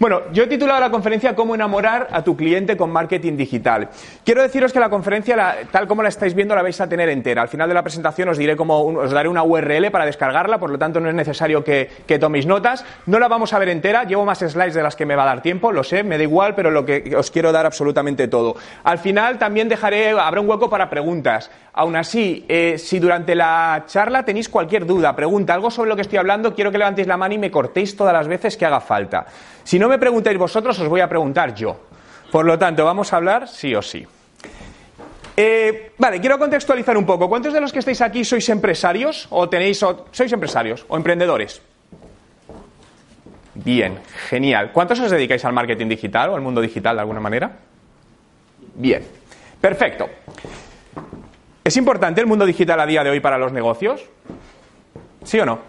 Bueno, yo he titulado la conferencia Cómo enamorar a tu cliente con marketing digital. Quiero deciros que la conferencia, tal como la estáis viendo, la vais a tener entera. Al final de la presentación os diré cómo, os daré una URL para descargarla, por lo tanto no es necesario que, toméis notas. No la vamos a ver entera, llevo más slides de las que me va a dar tiempo, lo sé, me da igual, pero lo que os quiero dar absolutamente todo. Al final también dejaré, habrá un hueco para preguntas. Aún así, eh, si durante la charla tenéis cualquier duda, pregunta, algo sobre lo que estoy hablando, quiero que levantéis la mano y me cortéis todas las veces que haga falta. Si no me preguntáis vosotros, os voy a preguntar yo. Por lo tanto, vamos a hablar sí o sí. Eh, vale, quiero contextualizar un poco. ¿Cuántos de los que estáis aquí sois empresarios o tenéis o, sois empresarios o emprendedores? Bien, genial. ¿Cuántos os dedicáis al marketing digital o al mundo digital de alguna manera? Bien, perfecto. ¿Es importante el mundo digital a día de hoy para los negocios? ¿Sí o no?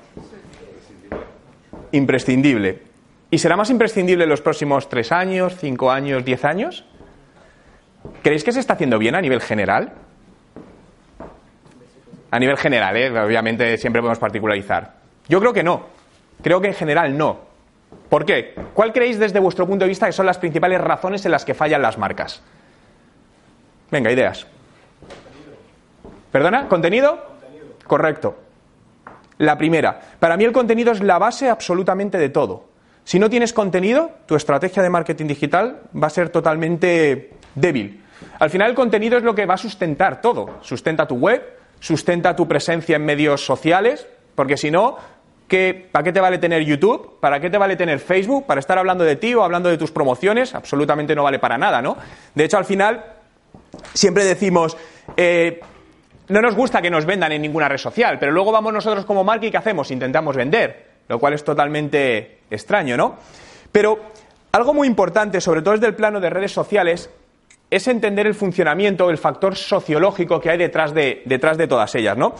Imprescindible. ¿Y será más imprescindible en los próximos tres años, cinco años, diez años? ¿Creéis que se está haciendo bien a nivel general? A nivel general, ¿eh? obviamente siempre podemos particularizar. Yo creo que no. Creo que en general no. ¿Por qué? ¿Cuál creéis desde vuestro punto de vista que son las principales razones en las que fallan las marcas? Venga, ideas. ¿Perdona? ¿Contenido? Correcto. La primera. Para mí el contenido es la base absolutamente de todo. Si no tienes contenido, tu estrategia de marketing digital va a ser totalmente débil. Al final el contenido es lo que va a sustentar todo. Sustenta tu web, sustenta tu presencia en medios sociales, porque si no, ¿para qué te vale tener YouTube? ¿Para qué te vale tener Facebook? ¿Para estar hablando de ti o hablando de tus promociones? Absolutamente no vale para nada, ¿no? De hecho, al final, siempre decimos, eh, no nos gusta que nos vendan en ninguna red social, pero luego vamos nosotros como marca y ¿qué hacemos? Intentamos vender, lo cual es totalmente extraño, ¿no? Pero algo muy importante, sobre todo desde el plano de redes sociales, es entender el funcionamiento, el factor sociológico que hay detrás de, detrás de todas ellas, ¿no?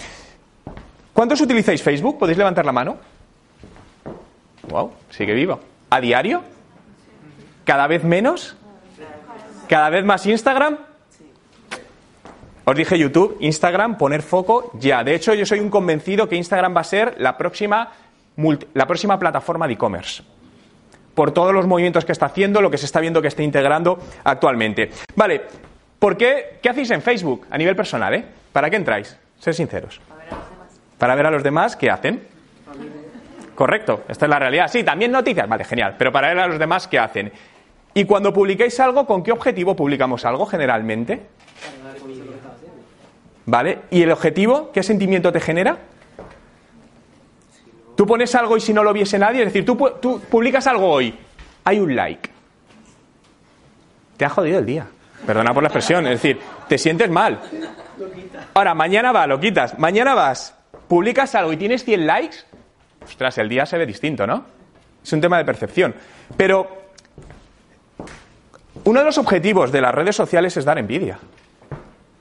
¿Cuántos utilizáis Facebook? ¿Podéis levantar la mano? Wow, sigue vivo. ¿A diario? ¿Cada vez menos? ¿Cada vez más Instagram? Os dije YouTube, Instagram, poner foco ya. De hecho, yo soy un convencido que Instagram va a ser la próxima, la próxima plataforma de e-commerce. Por todos los movimientos que está haciendo, lo que se está viendo que está integrando actualmente. Vale, ¿por qué? ¿Qué hacéis en Facebook a nivel personal? Eh? ¿Para qué entráis? Ser sinceros. Para ver a los demás qué hacen. Correcto, esta es la realidad. Sí, también noticias, vale, genial. Pero para ver a los demás qué hacen. Y cuando publiquéis algo, ¿con qué objetivo publicamos algo generalmente? ¿Vale? ¿Y el objetivo? ¿Qué sentimiento te genera? Tú pones algo y si no lo viese nadie, es decir, tú, tú publicas algo hoy, hay un like. Te ha jodido el día. Perdona por la expresión, es decir, te sientes mal. Ahora, mañana va, lo quitas. Mañana vas, publicas algo y tienes 100 likes. Ostras, el día se ve distinto, ¿no? Es un tema de percepción. Pero uno de los objetivos de las redes sociales es dar envidia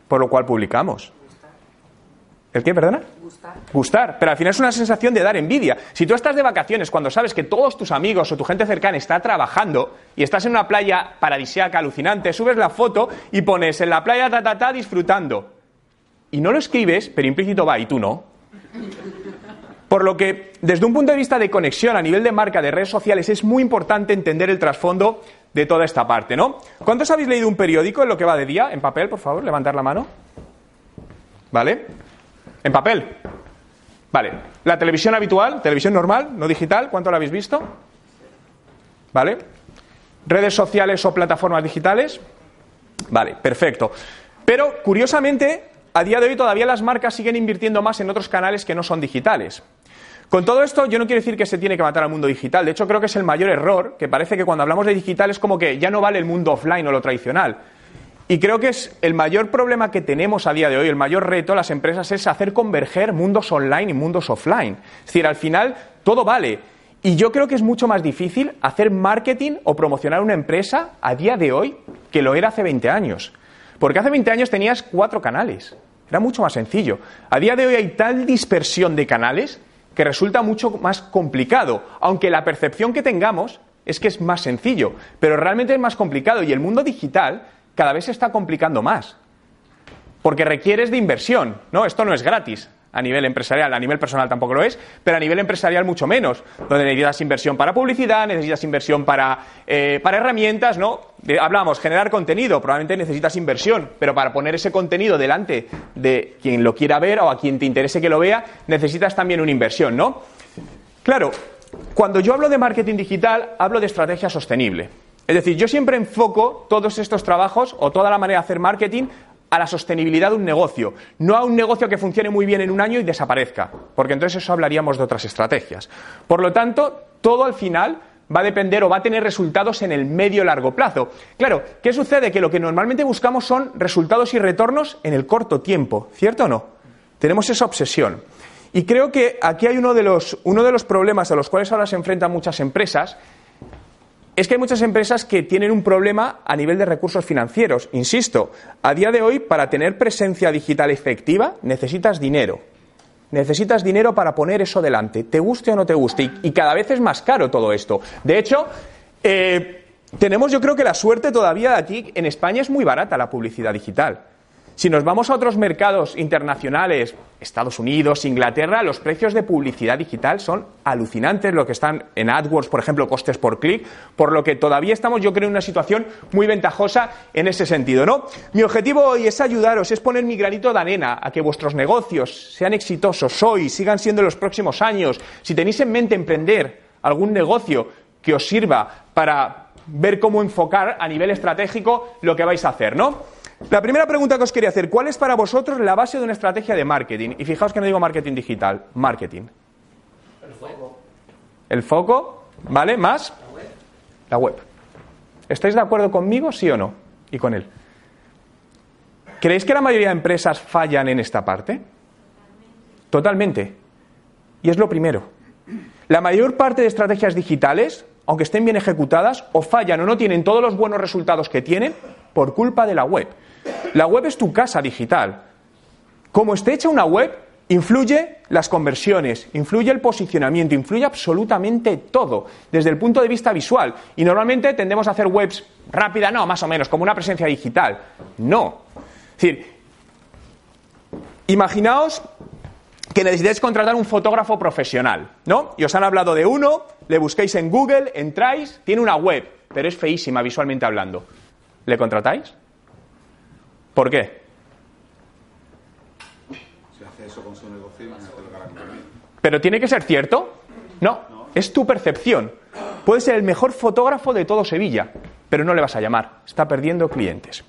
por lo cual publicamos. ¿El qué, perdona? Gustar. Pero al final es una sensación de dar envidia. Si tú estás de vacaciones cuando sabes que todos tus amigos o tu gente cercana está trabajando y estás en una playa paradisíaca alucinante, subes la foto y pones en la playa ta ta ta disfrutando. Y no lo escribes, pero implícito va y tú no. Por lo que, desde un punto de vista de conexión a nivel de marca de redes sociales, es muy importante entender el trasfondo de toda esta parte, ¿no? ¿Cuántos habéis leído un periódico en lo que va de día? En papel, por favor, levantar la mano. ¿Vale? ¿En papel? Vale. ¿La televisión habitual? ¿Televisión normal? ¿No digital? ¿Cuánto la habéis visto? ¿Vale? ¿Redes sociales o plataformas digitales? Vale, perfecto. Pero, curiosamente, a día de hoy todavía las marcas siguen invirtiendo más en otros canales que no son digitales. Con todo esto, yo no quiero decir que se tiene que matar al mundo digital. De hecho, creo que es el mayor error, que parece que cuando hablamos de digital es como que ya no vale el mundo offline o lo tradicional. Y creo que es el mayor problema que tenemos a día de hoy, el mayor reto a las empresas es hacer converger mundos online y mundos offline. Es decir, al final todo vale. Y yo creo que es mucho más difícil hacer marketing o promocionar una empresa a día de hoy que lo era hace 20 años. Porque hace 20 años tenías cuatro canales. Era mucho más sencillo. A día de hoy hay tal dispersión de canales que resulta mucho más complicado, aunque la percepción que tengamos es que es más sencillo, pero realmente es más complicado y el mundo digital cada vez se está complicando más, porque requieres de inversión, ¿no? Esto no es gratis. a nivel empresarial, a nivel personal tampoco lo es, pero a nivel empresarial mucho menos, donde necesitas inversión para publicidad, necesitas inversión para, eh, para herramientas, ¿no? hablamos, generar contenido, probablemente necesitas inversión, pero para poner ese contenido delante de quien lo quiera ver o a quien te interese que lo vea, necesitas también una inversión, ¿no? Claro, cuando yo hablo de marketing digital, hablo de estrategia sostenible. Es decir, yo siempre enfoco todos estos trabajos o toda la manera de hacer marketing a la sostenibilidad de un negocio, no a un negocio que funcione muy bien en un año y desaparezca, porque entonces eso hablaríamos de otras estrategias. Por lo tanto, todo al final va a depender o va a tener resultados en el medio largo plazo. Claro, ¿qué sucede? Que lo que normalmente buscamos son resultados y retornos en el corto tiempo, ¿cierto o no? Tenemos esa obsesión. Y creo que aquí hay uno de los, uno de los problemas a los cuales ahora se enfrentan muchas empresas, es que hay muchas empresas que tienen un problema a nivel de recursos financieros. Insisto, a día de hoy, para tener presencia digital efectiva, necesitas dinero. Necesitas dinero para poner eso delante, te guste o no te guste. Y, cada vez es más caro todo esto. De hecho, eh, tenemos yo creo que la suerte todavía de aquí, en España es muy barata la publicidad digital. Si nos vamos a otros mercados internacionales, Estados Unidos, Inglaterra, los precios de publicidad digital son alucinantes, lo que están en AdWords, por ejemplo, costes por clic, por lo que todavía estamos, yo creo, en una situación muy ventajosa en ese sentido, ¿no? Mi objetivo hoy es ayudaros, es poner mi granito de arena a que vuestros negocios sean exitosos hoy, sigan siendo en los próximos años. Si tenéis en mente emprender algún negocio que os sirva para ver cómo enfocar a nivel estratégico lo que vais a hacer, ¿no? La primera pregunta que os quería hacer, ¿cuál es para vosotros la base de una estrategia de marketing? Y fijaos que no digo marketing digital, marketing. El foco. El foco, ¿vale? ¿Más? La web. La web. ¿Estáis de acuerdo conmigo, sí o no? Y con él. ¿Creéis que la mayoría de empresas fallan en esta parte? Totalmente. Y es lo primero. La mayor parte de estrategias digitales, aunque estén bien ejecutadas, o fallan o no tienen todos los buenos resultados que tienen por culpa de la web. La web es tu casa digital. Como esté hecha una web, influye las conversiones, influye el posicionamiento, influye absolutamente todo, desde el punto de vista visual. Y normalmente tendemos a hacer webs rápidas, no, más o menos, como una presencia digital. No. Es decir, imaginaos que necesitáis contratar un fotógrafo profesional, ¿no? Y os han hablado de uno, le busquéis en Google, entráis, tiene una web, pero es feísima visualmente hablando. ¿Le contratáis? ¿Por qué? ¿Pero tiene que ser cierto? No, es tu percepción. Puede ser el mejor fotógrafo de todo Sevilla, pero no le vas a llamar. Está perdiendo clientes.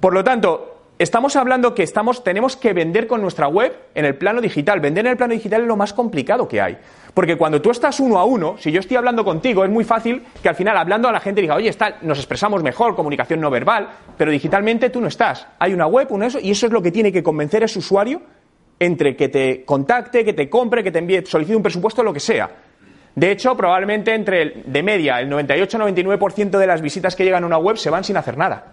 Por lo tanto, estamos hablando que estamos, tenemos que vender con nuestra web en el plano digital. Vender en el plano digital es lo más complicado que hay. Porque cuando tú estás uno a uno, si yo estoy hablando contigo, es muy fácil que al final hablando a la gente diga, oye, está, nos expresamos mejor, comunicación no verbal, pero digitalmente tú no estás. Hay una web, un eso, y eso es lo que tiene que convencer a ese usuario entre que te contacte, que te compre, que te envíe, solicite un presupuesto, lo que sea. De hecho, probablemente entre de media el 98-99% de las visitas que llegan a una web se van sin hacer nada.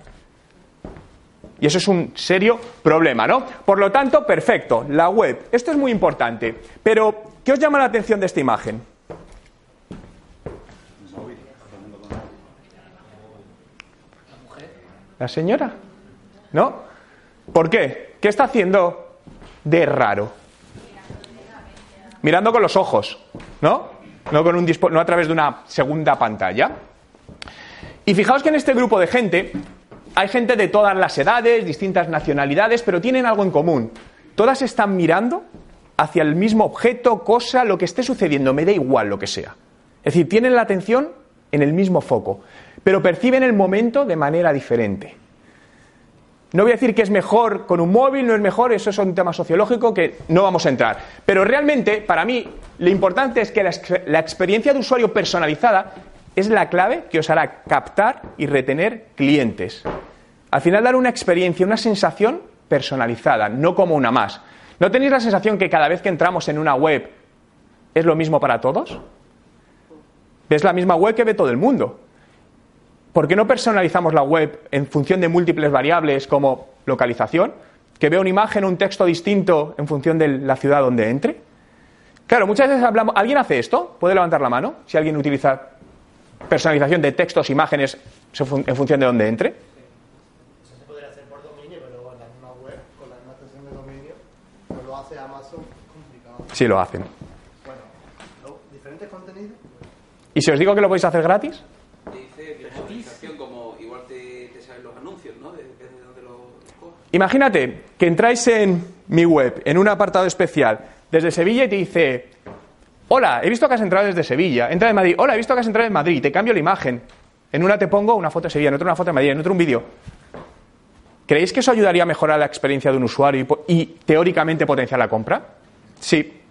Y eso es un serio problema, ¿no? Por lo tanto, perfecto, la web. Esto es muy importante. Pero, ¿qué os llama la atención de esta imagen? ¿La señora? ¿No? ¿Por qué? ¿Qué está haciendo de raro? Mirando con los ojos, ¿no? No, no a través de una segunda pantalla. Y fijaos que en este grupo de gente hay gente de todas las edades, distintas nacionalidades, pero tienen algo en común. Todas están mirando hacia el mismo objeto, cosa, lo que esté sucediendo, me da igual lo que sea. Es decir, tienen la atención en el mismo foco, pero perciben el momento de manera diferente. No voy a decir que es mejor con un móvil, no es mejor, eso es un tema sociológico que no vamos a entrar. Pero realmente, para mí, lo importante es que la, la experiencia de usuario personalizada es la clave que os hará captar y retener clientes. Al final dar una experiencia, una sensación personalizada, no como una más. ¿No tenéis la sensación que cada vez que entramos en una web es lo mismo para todos? ¿Ves la misma web que ve todo el mundo? ¿Por qué no personalizamos la web en función de múltiples variables como localización? Que vea una imagen o un texto distinto en función de la ciudad donde entre. Claro, muchas veces hablamos. ¿Alguien hace esto? ¿Puede levantar la mano? Si alguien utiliza personalización de textos, imágenes, en función de dónde entre. Eso se podría hacer por dominio, pero en la misma web, con la misma extensión de dominio, pues lo hace Amazon Sí lo hacen. ¿diferentes contenidos? ¿Y si os digo que lo podéis hacer gratis? Imagínate que entráis en mi web, en un apartado especial, desde Sevilla y te dice, hola, he visto que has entrado desde Sevilla, entra de Madrid, hola, he visto que has entrado en Madrid, te cambio la imagen. En una te pongo una foto de Sevilla, en otra una foto de Madrid, en otro un vídeo. ¿Creéis que eso ayudaría a mejorar la experiencia de un usuario y, teóricamente potenciar la compra? Sí.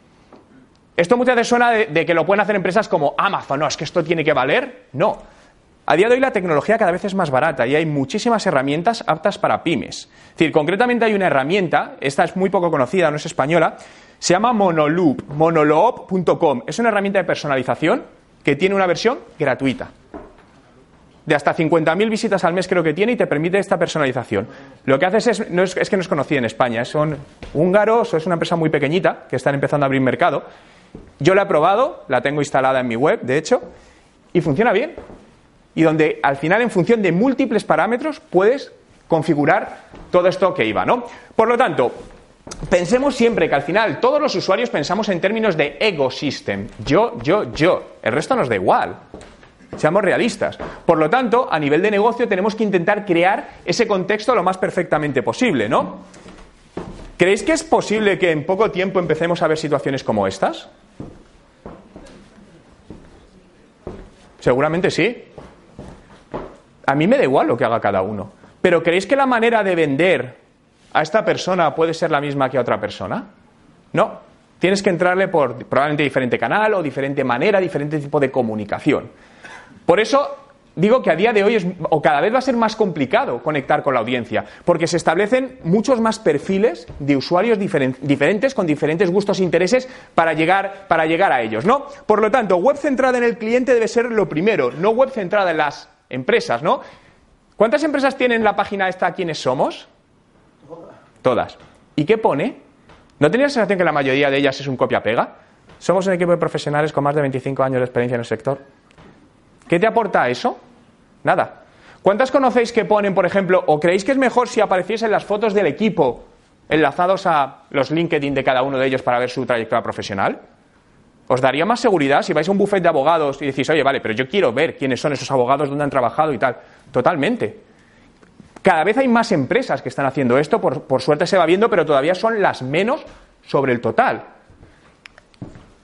Esto muchas veces suena de que lo pueden hacer empresas como Amazon, no, es que esto tiene que valer. No. A día de hoy la tecnología cada vez es más barata y hay muchísimas herramientas aptas para pymes. Es decir, concretamente hay una herramienta, esta es muy poco conocida, no es española, se llama Monoloop, monoloop.com. Es una herramienta de personalización que tiene una versión gratuita. De hasta 50.000 visitas al mes creo que tiene y te permite esta personalización. Lo que haces es, no es, que no es conocida en España, son húngaros o es una empresa muy pequeñita que están empezando a abrir mercado. Yo la he probado, la tengo instalada en mi web, de hecho, y funciona bien y donde al final en función de múltiples parámetros puedes configurar todo esto que iba, ¿no? Por lo tanto, pensemos siempre que al final todos los usuarios pensamos en términos de ecosystem. Yo, yo, yo. El resto nos da igual. Seamos realistas. Por lo tanto, a nivel de negocio tenemos que intentar crear ese contexto lo más perfectamente posible, ¿no? ¿Creéis que es posible que en poco tiempo empecemos a ver situaciones como estas? Seguramente sí. A mí me da igual lo que haga cada uno. Pero ¿creéis que la manera de vender a esta persona puede ser la misma que a otra persona? No. Tienes que entrarle por probablemente diferente canal o diferente manera, diferente tipo de comunicación. Por eso digo que a día de hoy es, o cada vez va a ser más complicado conectar con la audiencia, porque se establecen muchos más perfiles de usuarios diferentes con diferentes gustos e intereses para llegar, para llegar a ellos, ¿no? Por lo tanto, web centrada en el cliente debe ser lo primero, no web centrada en las empresas, ¿no? ¿Cuántas empresas tienen la página esta quiénes somos? Todas. ¿Y qué pone? ¿No tenéis la sensación que la mayoría de ellas es un copia-pega? Somos un equipo de profesionales con más de 25 años de experiencia en el sector. ¿Qué te aporta eso? Nada. ¿Cuántas conocéis que ponen, por ejemplo, o creéis que es mejor si apareciesen las fotos del equipo enlazados a los LinkedIn de cada uno de ellos para ver su trayectoria profesional? ¿Os daría más seguridad si vais a un buffet de abogados y decís, oye, vale, pero yo quiero ver quiénes son esos abogados, dónde han trabajado y tal? Totalmente. Cada vez hay más empresas que están haciendo esto, por, suerte se va viendo, pero todavía son las menos sobre el total.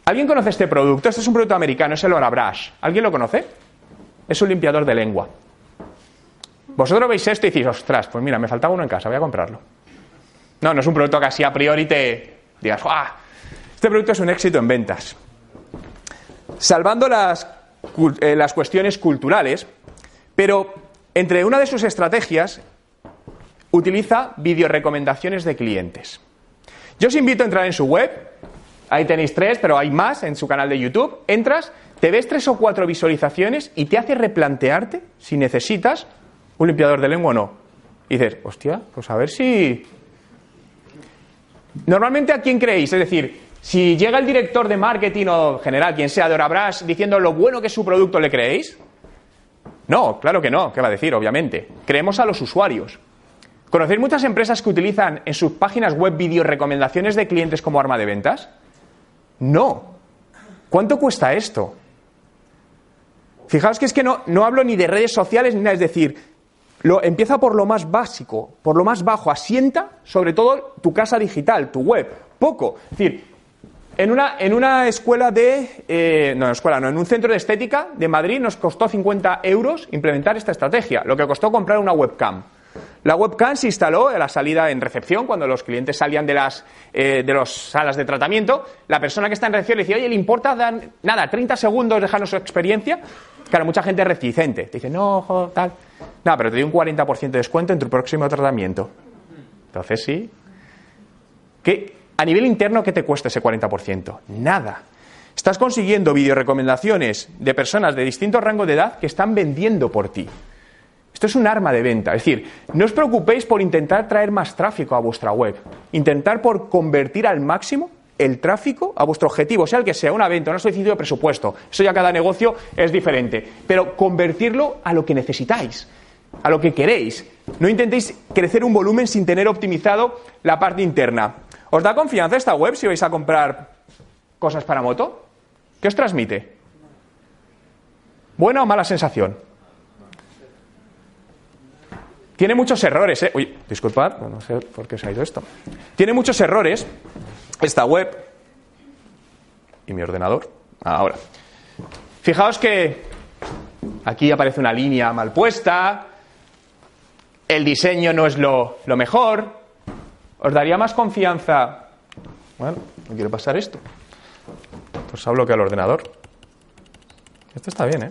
¿Alguien conoce este producto? Este es un producto americano, es el Orabrush. ¿Alguien lo conoce? Es un limpiador de lengua. Vosotros veis esto y decís, ostras, pues mira, me faltaba uno en casa, voy a comprarlo. No, no es un producto que así a priori te digas, ¡ah! Este producto es un éxito en ventas. Salvando las, eh, las cuestiones culturales, pero entre una de sus estrategias utiliza videorecomendaciones de clientes. Yo os invito a entrar en su web, ahí tenéis tres, pero hay más en su canal de YouTube. Entras, te ves tres o cuatro visualizaciones y te hace replantearte si necesitas un limpiador de lengua o no. Y dices, hostia, pues a ver si. Normalmente a quién creéis, es decir, si llega el director de marketing o general, quien sea de Orabras, diciendo lo bueno que es su producto, ¿le creéis? No, claro que no, ¿qué va a decir? Obviamente. Creemos a los usuarios. ¿Conocéis muchas empresas que utilizan en sus páginas web vídeo recomendaciones de clientes como arma de ventas? No. ¿Cuánto cuesta esto? Fijaos que es que no, no hablo ni de redes sociales ni nada, es decir, lo, empieza por lo más básico, por lo más bajo, asienta sobre todo tu casa digital, tu web, poco. Es decir, en una, en una escuela de. Eh, no, escuela, no, en un centro de estética de Madrid nos costó 50 euros implementar esta estrategia, lo que costó comprar una webcam. La webcam se instaló a la salida en recepción, cuando los clientes salían de las eh, de las salas de tratamiento. La persona que está en recepción le decía, oye, ¿le importa dar, nada, 30 segundos dejarnos su experiencia? Claro, mucha gente es reticente. Te dice, no, joder, tal. No, pero te doy un 40% de descuento en tu próximo tratamiento. Entonces, sí. ¿Qué, a nivel interno, ¿qué te cuesta ese 40%? Nada. Estás consiguiendo videorecomendaciones de personas de distintos rangos de edad que están vendiendo por ti. Esto es un arma de venta. Es decir, no os preocupéis por intentar traer más tráfico a vuestra web. Intentar por convertir al máximo el tráfico a vuestro objetivo, sea el que sea, una venta, una solicitud de presupuesto. Eso ya cada negocio es diferente. Pero convertirlo a lo que necesitáis, a lo que queréis. No intentéis crecer un volumen sin tener optimizado la parte interna. ¿Os da confianza esta web si vais a comprar cosas para moto? ¿Qué os transmite? ¿Buena o mala sensación? Tiene muchos errores, ¿eh? Uy, disculpad, no sé por qué se ha ido esto. Tiene muchos errores esta web y mi ordenador. Ahora. Fijaos que aquí aparece una línea mal puesta, el diseño no es lo, lo mejor. ¿Os daría más confianza? Bueno, no quiero pasar esto. Pues hablo que al ordenador. Esto está bien, ¿eh?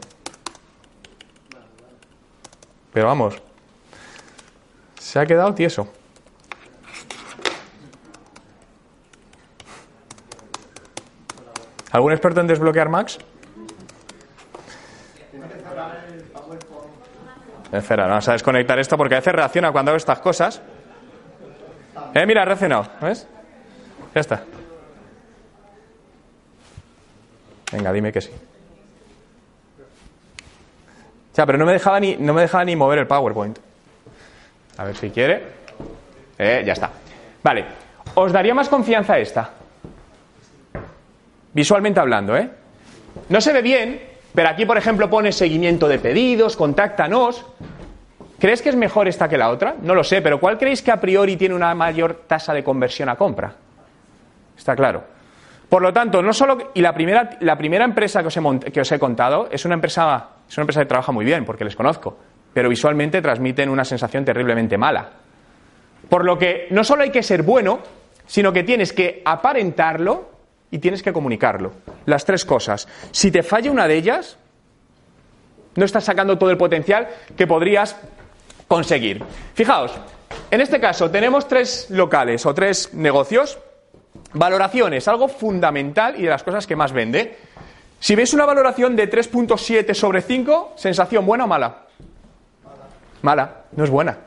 Pero vamos, se ha quedado tieso. ¿Algún experto en desbloquear Max? Espera, vamos a desconectar esto porque a veces reacciona cuando hago estas cosas. Eh, mira, ha reaccionado, ¿ves? Ya está. Venga, dime que sí. Ya, pero no me dejaba ni, no me dejaba ni mover el PowerPoint. A ver si quiere. Eh, ya está. Vale. ¿Os daría más confianza esta? Visualmente hablando, ¿eh? No se ve bien, pero aquí, por ejemplo, pone seguimiento de pedidos, contáctanos. ¿Crees que es mejor esta que la otra? No lo sé, pero ¿cuál creéis que a priori tiene una mayor tasa de conversión a compra? Está claro. Por lo tanto, no solo. Y la primera, la primera empresa que os, he que os he contado es una empresa, es una empresa que trabaja muy bien, porque les conozco pero visualmente transmiten una sensación terriblemente mala. Por lo que no solo hay que ser bueno, sino que tienes que aparentarlo y tienes que comunicarlo. Las tres cosas. Si te falla una de ellas, no estás sacando todo el potencial que podrías conseguir. Fijaos, en este caso tenemos tres locales o tres negocios. Valoraciones, algo fundamental y de las cosas que más vende. Si ves una valoración de 3.7 sobre 5, sensación buena o mala mala, no es buena.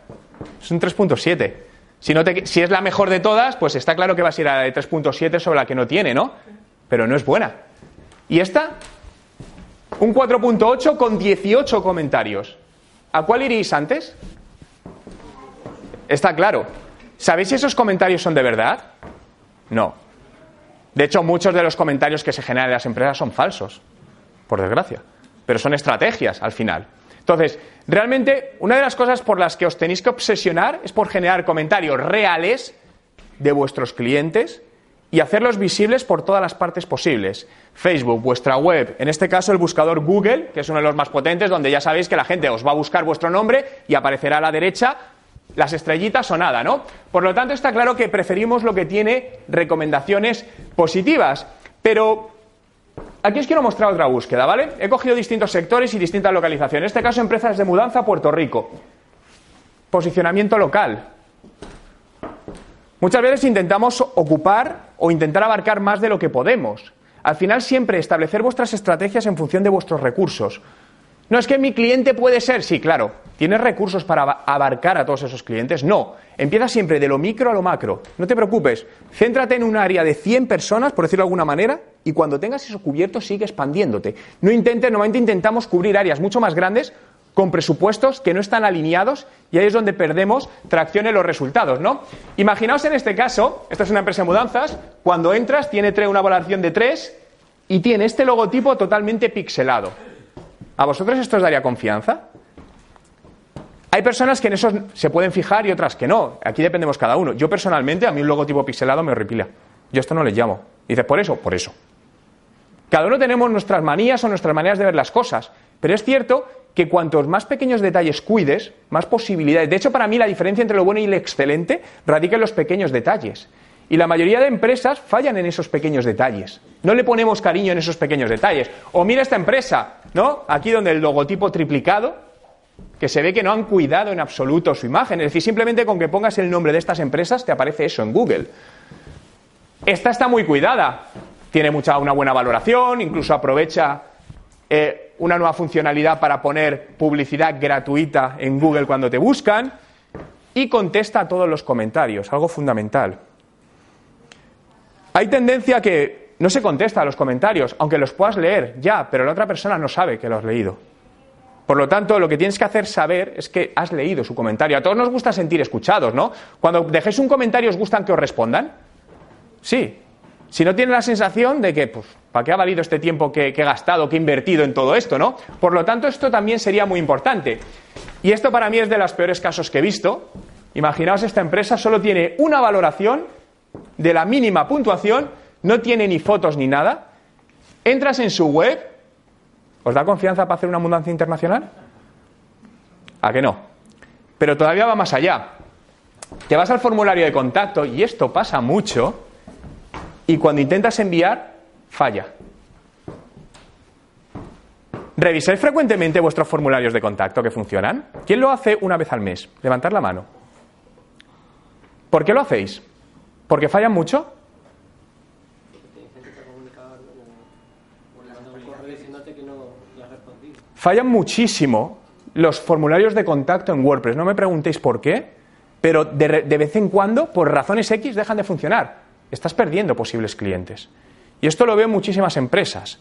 Es un 3.7. Si, no si es la mejor de todas, pues está claro que va a ser a la de 3.7 sobre la que no tiene, ¿no? Pero no es buena. ¿Y esta? Un 4.8 con 18 comentarios. ¿A cuál iréis antes? Está claro. ¿Sabéis si esos comentarios son de verdad? No. De hecho, muchos de los comentarios que se generan en las empresas son falsos, por desgracia. Pero son estrategias al final. Entonces, realmente, una de las cosas por las que os tenéis que obsesionar es por generar comentarios reales de vuestros clientes y hacerlos visibles por todas las partes posibles. Facebook, vuestra web, en este caso el buscador Google, que es uno de los más potentes, donde ya sabéis que la gente os va a buscar vuestro nombre y aparecerá a la derecha las estrellitas o nada, ¿no? Por lo tanto, está claro que preferimos lo que tiene recomendaciones positivas. Pero Aquí os quiero mostrar otra búsqueda, ¿vale? He cogido distintos sectores y distintas localizaciones. En este caso, empresas de mudanza Puerto Rico. Posicionamiento local. Muchas veces intentamos ocupar o intentar abarcar más de lo que podemos. Al final, siempre establecer vuestras estrategias en función de vuestros recursos. No es que mi cliente puede ser, sí, claro. ¿Tienes recursos para abarcar a todos esos clientes? No. Empieza siempre de lo micro a lo macro. No te preocupes. Céntrate en un área de 100 personas, por decirlo de alguna manera, y cuando tengas eso cubierto, sigue expandiéndote. No intentes, normalmente intentamos cubrir áreas mucho más grandes con presupuestos que no están alineados y ahí es donde perdemos tracción en los resultados, ¿no? Imaginaos en este caso, esta es una empresa de mudanzas, cuando entras tiene una valoración de 3 y tiene este logotipo totalmente pixelado. ¿A vosotros esto os daría confianza? Hay personas que en eso se pueden fijar y otras que no. Aquí dependemos cada uno. Yo personalmente, a mí un logotipo pixelado me horripila. Yo esto no le llamo. dices, ¿por eso? Por eso. Cada uno tenemos nuestras manías o nuestras maneras de ver las cosas. Pero es cierto que cuantos más pequeños detalles cuides, más posibilidades. De hecho, para mí la diferencia entre lo bueno y lo excelente radica en los pequeños detalles. Y la mayoría de empresas fallan en esos pequeños detalles. No le ponemos cariño en esos pequeños detalles. O mira esta empresa, ¿no? Aquí donde el logotipo triplicado, que se ve que no han cuidado en absoluto su imagen. Es decir, simplemente con que pongas el nombre de estas empresas te aparece eso en Google. Esta está muy cuidada. Tiene mucha, una buena valoración, incluso aprovecha eh, una nueva funcionalidad para poner publicidad gratuita en Google cuando te buscan y contesta a todos los comentarios, algo fundamental. Hay tendencia que no se contesta a los comentarios, aunque los puedas leer ya, pero la otra persona no sabe que lo has leído. Por lo tanto, lo que tienes que hacer saber es que has leído su comentario. A todos nos gusta sentir escuchados, ¿no? Cuando dejéis un comentario, ¿os gustan que os respondan? Sí. Si no tienes la sensación de que, pues, ¿para qué ha valido este tiempo que, que he gastado, que he invertido en todo esto, no? Por lo tanto, esto también sería muy importante. Y esto para mí es de los peores casos que he visto. Imaginaos, esta empresa solo tiene una valoración de la mínima puntuación, no tiene ni fotos ni nada. Entras en su web, ¿os da confianza para hacer una mudanza internacional? ¿A que no? Pero todavía va más allá. Te vas al formulario de contacto y esto pasa mucho y cuando intentas enviar, falla. ¿Revisáis frecuentemente vuestros formularios de contacto que funcionan? ¿Quién lo hace una vez al mes? Levantar la mano. ¿Por qué lo hacéis? ¿Porque fallan mucho? Fallan muchísimo los formularios de contacto en WordPress. No me preguntéis por qué, pero de, de, vez en cuando, por razones X, dejan de funcionar. Estás perdiendo posibles clientes. Y esto lo veo en muchísimas empresas.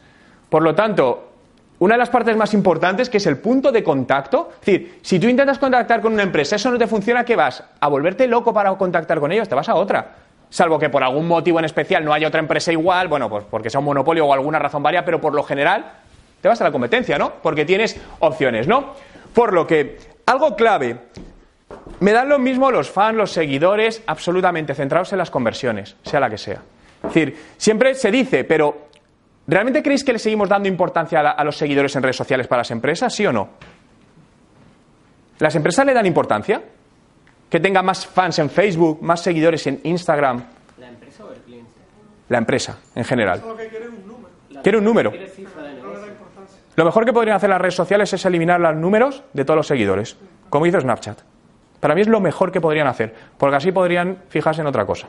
Por lo tanto, una de las partes más importantes, que es el punto de contacto, es decir, si tú intentas contactar con una empresa, eso no te funciona, ¿qué vas? ¿A volverte loco para contactar con ellos? Te vas a otra. Salvo que por algún motivo en especial no haya otra empresa igual, bueno, pues porque sea un monopolio o alguna razón varia, pero por lo general te vas a la competencia, ¿no? Porque tienes opciones, ¿no? Por lo que, algo clave, me dan lo mismo los fans, los seguidores, absolutamente centrados en las conversiones, sea la que sea. Es decir, siempre se dice, pero ¿realmente creéis que le seguimos dando importancia a, a los seguidores en redes sociales para las empresas, sí o no? ¿Las empresas le dan importancia? ¿Que tenga más fans en Facebook, más seguidores en Instagram? ¿La empresa o el cliente? La empresa, en general. Quiere un número. Lo mejor que podrían hacer las redes sociales es eliminar los números de todos los seguidores, como hizo Snapchat. Para mí es lo mejor que podrían hacer, porque así podrían fijarse en otra cosa.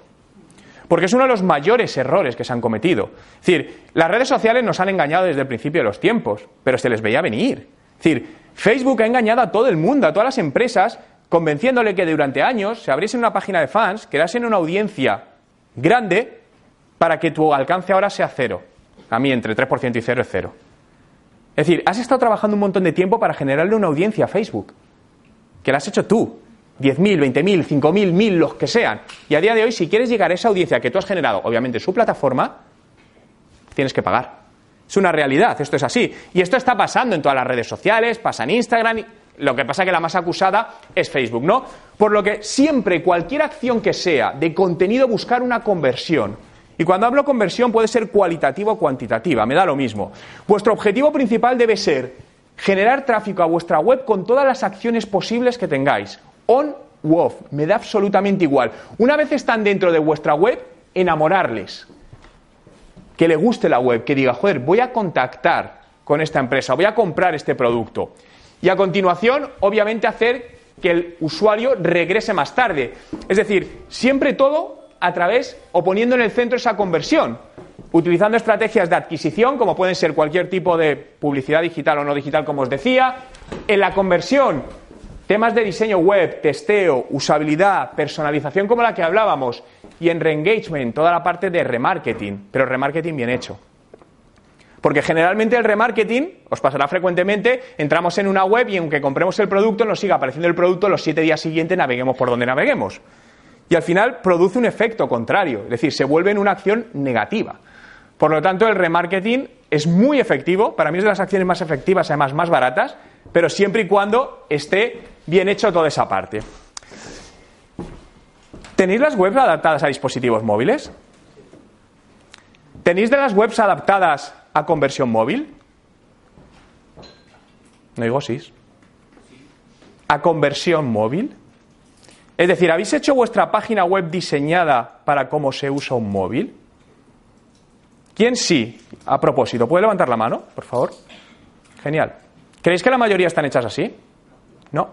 Porque es uno de los mayores errores que se han cometido. Es decir, las redes sociales nos han engañado desde el principio de los tiempos, pero se les veía venir. Es decir, Facebook ha engañado a todo el mundo, a todas las empresas, convenciéndole que durante años se abriesen una página de fans, creasen una audiencia grande, para que tu alcance ahora sea cero. A mí entre 3% y cero es cero. Es decir, has estado trabajando un montón de tiempo para generarle una audiencia a Facebook, que la has hecho tú. 10.000, 20.000, 5.000, 1.000, los que sean. Y a día de hoy, si quieres llegar a esa audiencia que tú has generado, obviamente en su plataforma, tienes que pagar. Es una realidad, esto es así. Y esto está pasando en todas las redes sociales, pasa en Instagram. Lo que pasa que la más acusada es Facebook, ¿no? Por lo que siempre, cualquier acción que sea de contenido, buscar una conversión. Y cuando hablo conversión puede ser cualitativa o cuantitativa, me da lo mismo. Vuestro objetivo principal debe ser generar tráfico a vuestra web con todas las acciones posibles que tengáis. On u off, me da absolutamente igual. Una vez están dentro de vuestra web, enamorarles. Que le guste la web, que diga, joder, voy a contactar con esta empresa, voy a comprar este producto. Y a continuación, obviamente, hacer que el usuario regrese más tarde. Es decir, siempre todo a través o poniendo en el centro esa conversión, utilizando estrategias de adquisición, como pueden ser cualquier tipo de publicidad digital o no digital, como os decía, en la conversión, temas de diseño web, testeo, usabilidad, personalización como la que hablábamos, y en reengagement, toda la parte de remarketing, pero remarketing bien hecho. Porque generalmente el remarketing, os pasará frecuentemente, entramos en una web y aunque compremos el producto, nos siga apareciendo el producto, los siete días siguientes naveguemos por donde naveguemos. Y al final produce un efecto contrario, es decir, se vuelve en una acción negativa. Por lo tanto, el remarketing es muy efectivo, para mí es de las acciones más efectivas, además más baratas, pero siempre y cuando esté bien hecho toda esa parte. ¿Tenéis las webs adaptadas a dispositivos móviles? ¿Tenéis de las webs adaptadas a conversión móvil? No digo sí. ¿A conversión móvil? Es decir, ¿habéis hecho vuestra página web diseñada para cómo se usa un móvil? ¿Quién sí? A propósito, ¿puede levantar la mano, por favor? Genial. ¿Creéis que la mayoría están hechas así? No.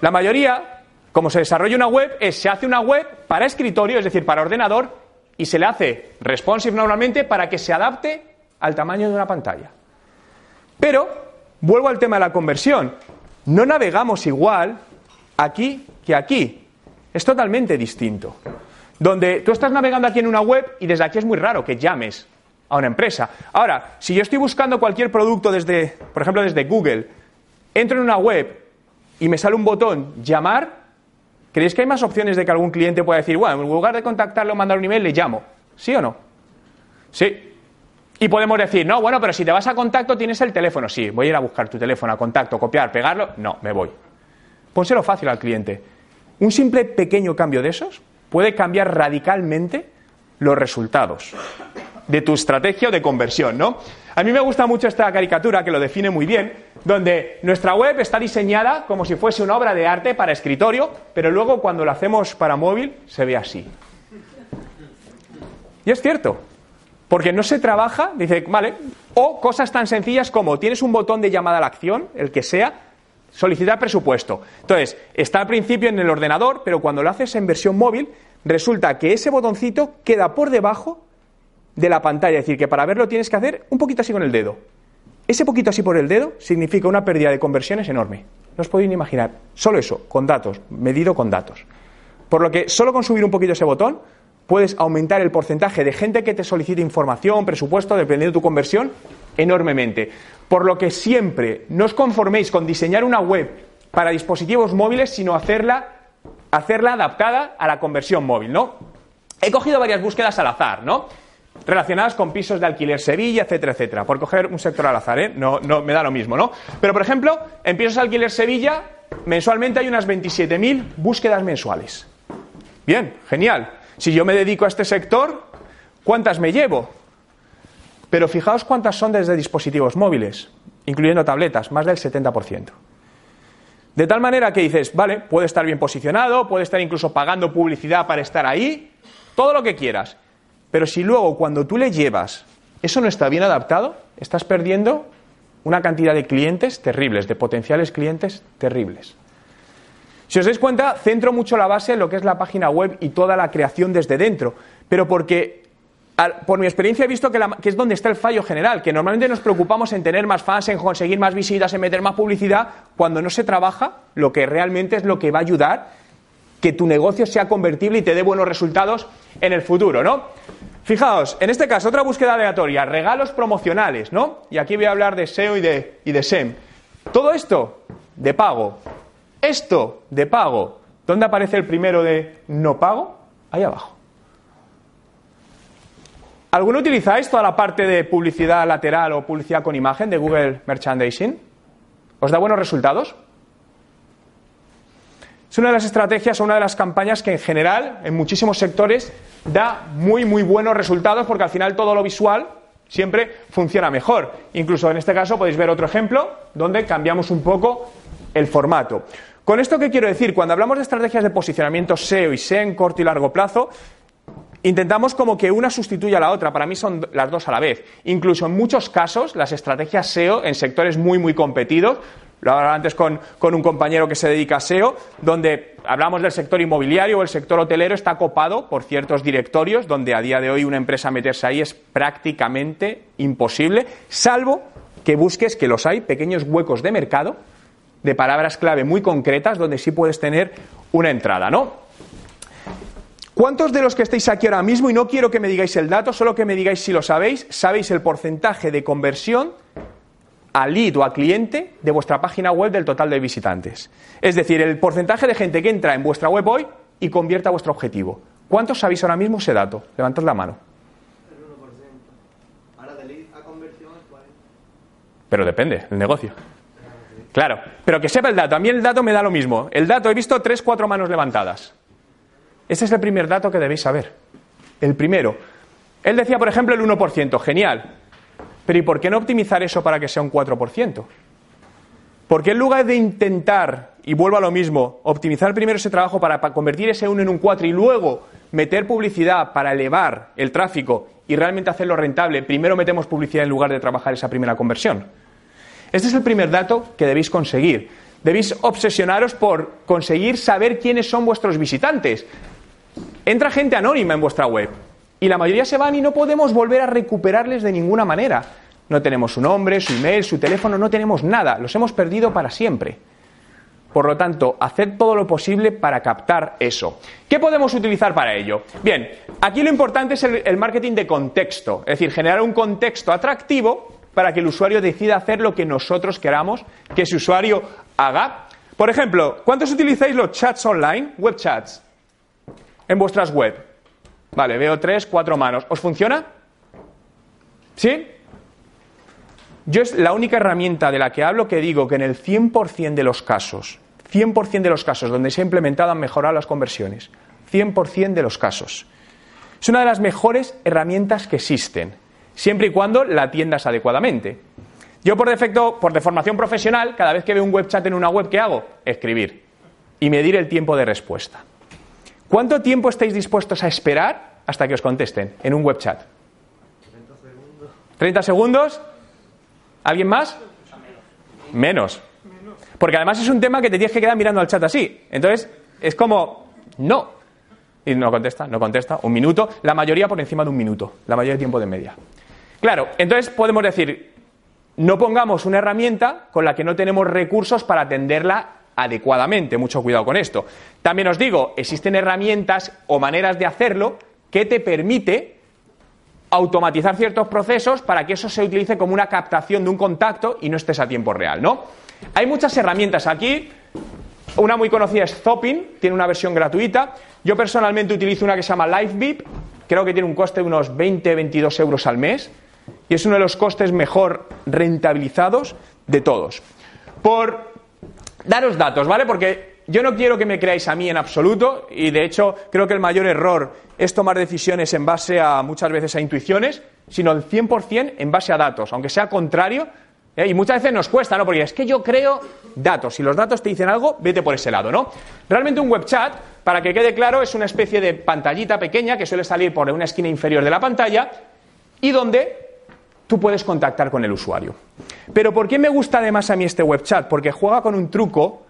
La mayoría, como se desarrolla una web, es se hace una web para escritorio, es decir, para ordenador, y se le hace responsive normalmente para que se adapte al tamaño de una pantalla. Pero, vuelvo al tema de la conversión. No navegamos igual aquí que aquí. Es totalmente distinto. Donde tú estás navegando aquí en una web y desde aquí es muy raro que llames a una empresa. Ahora, si yo estoy buscando cualquier producto desde, por ejemplo, desde Google, entro en una web y me sale un botón llamar, ¿creéis que hay más opciones de que algún cliente pueda decir, bueno, en lugar de contactarlo o mandar un email, le llamo? ¿Sí o no? Sí. Y podemos decir, no, bueno, pero si te vas a contacto tienes el teléfono. Sí, voy a ir a buscar tu teléfono a contacto, copiar, pegarlo. No, me voy. Pónselo fácil al cliente. Un simple pequeño cambio de esos puede cambiar radicalmente los resultados de tu estrategia de conversión, ¿no? A mí me gusta mucho esta caricatura que lo define muy bien, donde nuestra web está diseñada como si fuese una obra de arte para escritorio, pero luego cuando la hacemos para móvil se ve así. Y es cierto, porque no se trabaja, dice, vale, o cosas tan sencillas como tienes un botón de llamada a la acción, el que sea, solicitar presupuesto. Entonces, está al principio en el ordenador, pero cuando lo haces en versión móvil, resulta que ese botoncito queda por debajo de la pantalla. Es decir, que para verlo tienes que hacer un poquito así con el dedo. Ese poquito así por el dedo significa una pérdida de conversiones enorme. No os podéis ni imaginar. Solo eso, con datos, medido con datos. Por lo que solo con subir un poquito ese botón puedes aumentar el porcentaje de gente que te solicite información, presupuesto, dependiendo de tu conversión, enormemente. Por lo que siempre no os conforméis con diseñar una web para dispositivos móviles, sino hacerla, hacerla adaptada a la conversión móvil, ¿no? He cogido varias búsquedas al azar, ¿no? relacionadas con pisos de alquiler Sevilla, etcétera, etcétera. Por coger un sector al azar, ¿eh? No, no me da lo mismo, ¿no? Pero, por ejemplo, en pisos de alquiler Sevilla, mensualmente hay unas 27.000 búsquedas mensuales. Bien, genial. Si yo me dedico a este sector, ¿cuántas me llevo? Pero fijaos cuántas son desde dispositivos móviles, incluyendo tabletas, más del 70%. De tal manera que dices, vale, puede estar bien posicionado, puede estar incluso pagando publicidad para estar ahí, todo lo que quieras. Pero si luego cuando tú le llevas eso no está bien adaptado, estás perdiendo una cantidad de clientes terribles, de potenciales clientes terribles. Si os dais cuenta, centro mucho la base en lo que es la página web y toda la creación desde dentro, pero porque por mi experiencia he visto que, que, es donde está el fallo general, que normalmente nos preocupamos en tener más fans, en conseguir más visitas, en meter más publicidad, cuando no se trabaja lo que realmente es lo que va a ayudar que tu negocio sea convertible y te dé buenos resultados en el futuro, ¿no? Fijaos, en este caso, otra búsqueda aleatoria, regalos promocionales, ¿no? Y aquí voy a hablar de SEO y de, y de SEM. Todo esto de pago. Esto de pago. ¿Dónde aparece el primero de no pago? Ahí abajo. ¿Alguno utilizáis toda la parte de publicidad lateral o publicidad con imagen de Google Merchandising? ¿Os da buenos resultados? Es una de las estrategias o una de las campañas que en general, en muchísimos sectores, da muy, muy buenos resultados porque al final todo lo visual siempre funciona mejor. Incluso en este caso podéis ver otro ejemplo donde cambiamos un poco el formato. Con esto, ¿qué quiero decir? Cuando hablamos de estrategias de posicionamiento SEO y SEM corto y largo plazo, intentamos como que una sustituya a la otra. Para mí son las dos a la vez. Incluso en muchos casos, las estrategias SEO en sectores muy, muy competidos lo hablaba antes con, un compañero que se dedica a SEO, donde hablamos del sector inmobiliario o el sector hotelero está copado por ciertos directorios, donde a día de hoy una empresa meterse ahí es prácticamente imposible, salvo que busques, que los hay, pequeños huecos de mercado, de palabras clave muy concretas, donde sí puedes tener una entrada, ¿no? ¿Cuántos de los que estáis aquí ahora mismo, y no quiero que me digáis el dato, solo que me digáis si lo sabéis, sabéis el porcentaje de conversión al lead o a cliente de vuestra página web del total de visitantes. Es decir, el porcentaje de gente que entra en vuestra web hoy y convierte a vuestro objetivo. ¿Cuántos sabéis ahora mismo ese dato? Levantad la mano. El 1%. Ahora de lead a conversión es 40. Pero depende, el negocio. Claro, pero que sepa el dato. A mí el dato me da lo mismo. El dato, he visto tres, cuatro manos levantadas. Ese es el primer dato que debéis saber. El primero. Él decía, por ejemplo, el 1%. Genial. Pero ¿y por qué no optimizar eso para que sea un 4%? Porque en lugar de intentar, y vuelvo a lo mismo, optimizar primero ese trabajo para, convertir ese 1 en un 4 y luego meter publicidad para elevar el tráfico y realmente hacerlo rentable, primero metemos publicidad en lugar de trabajar esa primera conversión? Este es el primer dato que debéis conseguir. Debéis obsesionaros por conseguir saber quiénes son vuestros visitantes. Entra gente anónima en vuestra web. Y la mayoría se van y no podemos volver a recuperarles de ninguna manera. No tenemos su nombre, su email, su teléfono, no tenemos nada. Los hemos perdido para siempre. Por lo tanto, haced todo lo posible para captar eso. ¿Qué podemos utilizar para ello? Bien, aquí lo importante es el, marketing de contexto, es decir, generar un contexto atractivo para que el usuario decida hacer lo que nosotros queramos que ese usuario haga. Por ejemplo, ¿cuántos utilizáis los chats online, web chats, en vuestras web? Vale, veo tres, cuatro manos. ¿Os funciona? ¿Sí? Yo es la única herramienta de la que hablo que digo que en el 100% de los casos, 100% de los casos donde se ha implementado han mejorado las conversiones. 100% de los casos. Es una de las mejores herramientas que existen, siempre y cuando la atiendas adecuadamente. Yo por defecto, por deformación profesional, cada vez que veo un web chat en una web, ¿qué hago? Escribir y medir el tiempo de respuesta. ¿Cuánto tiempo estáis dispuestos a esperar hasta que os contesten en un web chat? 30 segundos. ¿30 segundos? ¿Alguien más? Menos. Porque además es un tema que te tienes que quedar mirando al chat así. Entonces, es como, no. Y no contesta, no contesta. Un minuto. La mayoría por encima de un minuto. La mayoría de tiempo de media. Claro, entonces podemos decir, no pongamos una herramienta con la que no tenemos recursos para atenderla adecuadamente. Mucho cuidado con esto. También os digo, existen herramientas o maneras de hacerlo que te permite automatizar ciertos procesos para que eso se utilice como una captación de un contacto y no estés a tiempo real, ¿no? Hay muchas herramientas aquí. Una muy conocida es Zopin, tiene una versión gratuita. Yo personalmente utilizo una que se llama LiveBeep, creo que tiene un coste de unos 20-22 euros al mes y es uno de los costes mejor rentabilizados de todos. Por daros datos, ¿vale? Porque yo no quiero que me creáis a mí en absoluto y de hecho creo que el mayor error es tomar decisiones en base a muchas veces a intuiciones, sino el 100% en base a datos, aunque sea contrario. ¿eh? Y muchas veces nos cuesta, ¿no? Porque es que yo creo datos. Si los datos te dicen algo, vete por ese lado, ¿no? Realmente un web chat, para que quede claro, es una especie de pantallita pequeña que suele salir por una esquina inferior de la pantalla y donde tú puedes contactar con el usuario. Pero ¿por qué me gusta además a mí este web chat? Porque juega con un truco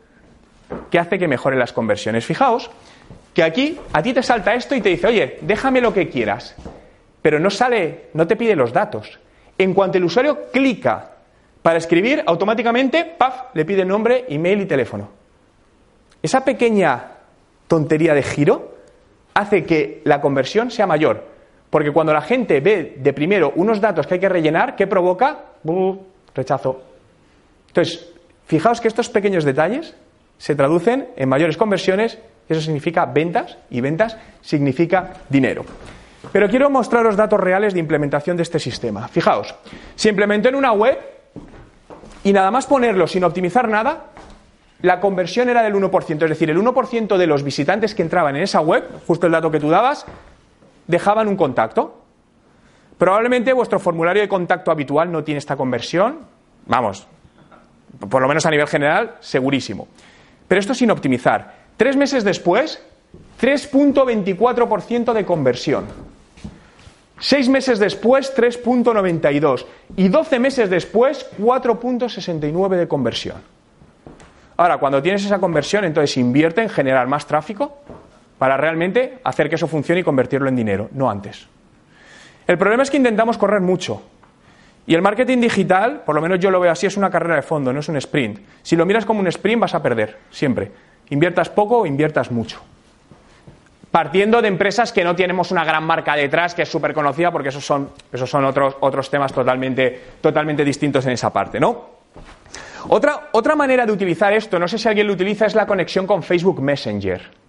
que hace que mejore las conversiones. Fijaos que aquí a ti te salta esto y te dice, oye, déjame lo que quieras, pero no sale, no te pide los datos. En cuanto el usuario clica para escribir, automáticamente, paf, le pide nombre, email y teléfono. Esa pequeña tontería de giro hace que la conversión sea mayor. Porque cuando la gente ve de primero unos datos que hay que rellenar, ¿qué provoca? rechazo. Entonces, fijaos que estos pequeños detalles se traducen en mayores conversiones, eso significa ventas, y ventas significa dinero. Pero quiero mostraros datos reales de implementación de este sistema. Fijaos, se implementó en una web y nada más ponerlo sin optimizar nada, la conversión era del 1%, es decir, el 1% de los visitantes que entraban en esa web, justo el dato que tú dabas, dejaban un contacto. Probablemente vuestro formulario de contacto habitual no tiene esta conversión. Vamos, por lo menos a nivel general, segurísimo. Pero esto sin optimizar. Tres meses después, 3.24% de conversión. Seis meses después, 3.92. Y 12 meses después, 4.69 de conversión. Ahora, cuando tienes esa conversión, entonces invierte en generar más tráfico, para realmente hacer que eso funcione y convertirlo en dinero, no antes. El problema es que intentamos correr mucho. Y el marketing digital, por lo menos yo lo veo así, es una carrera de fondo, no es un sprint. Si lo miras como un sprint vas a perder, siempre. Inviertas poco o inviertas mucho. Partiendo de empresas que no tenemos una gran marca detrás, que es súper conocida, porque esos son, esos son otros, otros temas totalmente, totalmente distintos en esa parte, ¿no? Otra, otra manera de utilizar esto, no sé si alguien lo utiliza, es la conexión con Facebook Messenger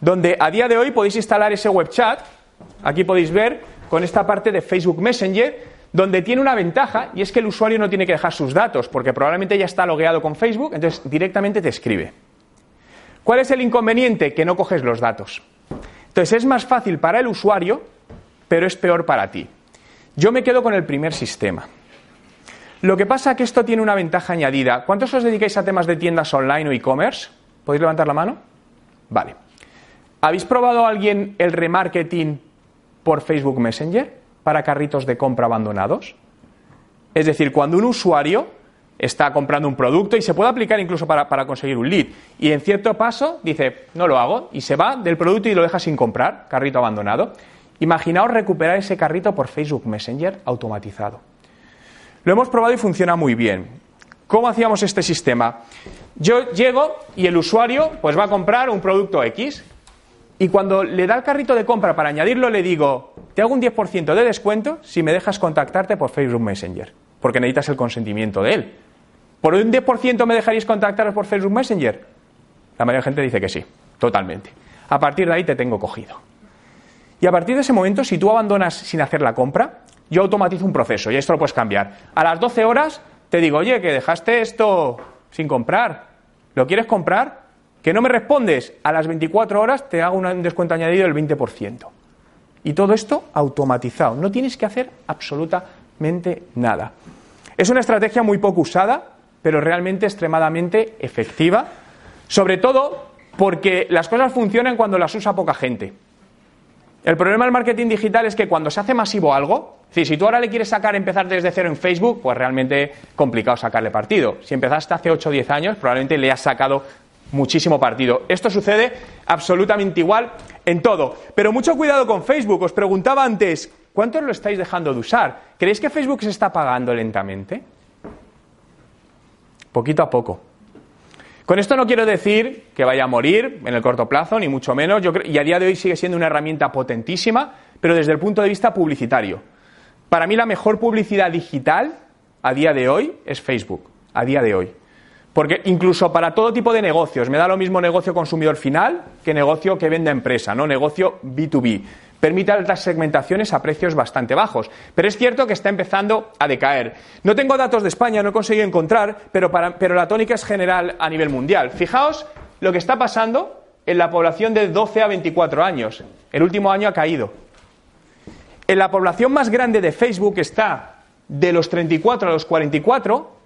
donde a día de hoy podéis instalar ese web chat, aquí podéis ver con esta parte de Facebook Messenger, donde tiene una ventaja y es que el usuario no tiene que dejar sus datos, porque probablemente ya está logueado con Facebook, entonces directamente te escribe. ¿Cuál es el inconveniente? Que no coges los datos. Entonces es más fácil para el usuario, pero es peor para ti. Yo me quedo con el primer sistema. Lo que pasa es que esto tiene una ventaja añadida. ¿Cuántos os dedicáis a temas de tiendas online o e-commerce? ¿Podéis levantar la mano? Vale. ¿Habéis probado alguien el remarketing por Facebook Messenger para carritos de compra abandonados? Es decir, cuando un usuario está comprando un producto y se puede aplicar incluso para, conseguir un lead y en cierto paso dice, no lo hago y se va del producto y lo deja sin comprar, carrito abandonado. Imaginaos recuperar ese carrito por Facebook Messenger automatizado. Lo hemos probado y funciona muy bien. ¿Cómo hacíamos este sistema? Yo llego y el usuario pues va a comprar un producto X y cuando le da el carrito de compra para añadirlo, le digo, te hago un 10% de descuento si me dejas contactarte por Facebook Messenger, porque necesitas el consentimiento de él. ¿Por un 10% me dejaríais contactaros por Facebook Messenger? La mayoría de gente dice que sí, totalmente. A partir de ahí te tengo cogido. Y a partir de ese momento, si tú abandonas sin hacer la compra, yo automatizo un proceso y esto lo puedes cambiar. A las 12 horas te digo, oye, que dejaste esto sin comprar. ¿Lo quieres comprar? Que no me respondes. A las 24 horas te hago un descuento añadido del 20%. Y todo esto automatizado. No tienes que hacer absolutamente nada. Es una estrategia muy poco usada, pero realmente extremadamente efectiva. Sobre todo porque las cosas funcionan cuando las usa poca gente. El problema del marketing digital es que cuando se hace masivo algo, si tú ahora le quieres sacar, empezar desde cero en Facebook, pues realmente complicado sacarle partido. Si empezaste hace 8 o 10 años, probablemente le has sacado muchísimo partido. Esto sucede absolutamente igual en todo. Pero mucho cuidado con Facebook. Os preguntaba antes, ¿cuántos lo estáis dejando de usar? ¿Creéis que Facebook se está apagando lentamente? Poquito a poco. Con esto no quiero decir que vaya a morir en el corto plazo, ni mucho menos. Yo y a día de hoy sigue siendo una herramienta potentísima, pero desde el punto de vista publicitario. Para mí la mejor publicidad digital a día de hoy es Facebook, a día de hoy. Porque incluso para todo tipo de negocios, me da lo mismo negocio consumidor final que negocio que vende empresa, ¿no? Negocio B2B. Permite altas segmentaciones a precios bastante bajos. Pero es cierto que está empezando a decaer. No tengo datos de España, no he conseguido encontrar, pero, pero la tónica es general a nivel mundial. Fijaos lo que está pasando en la población de 12 a 24 años. El último año ha caído. En la población más grande de Facebook está de los 34 a los 44,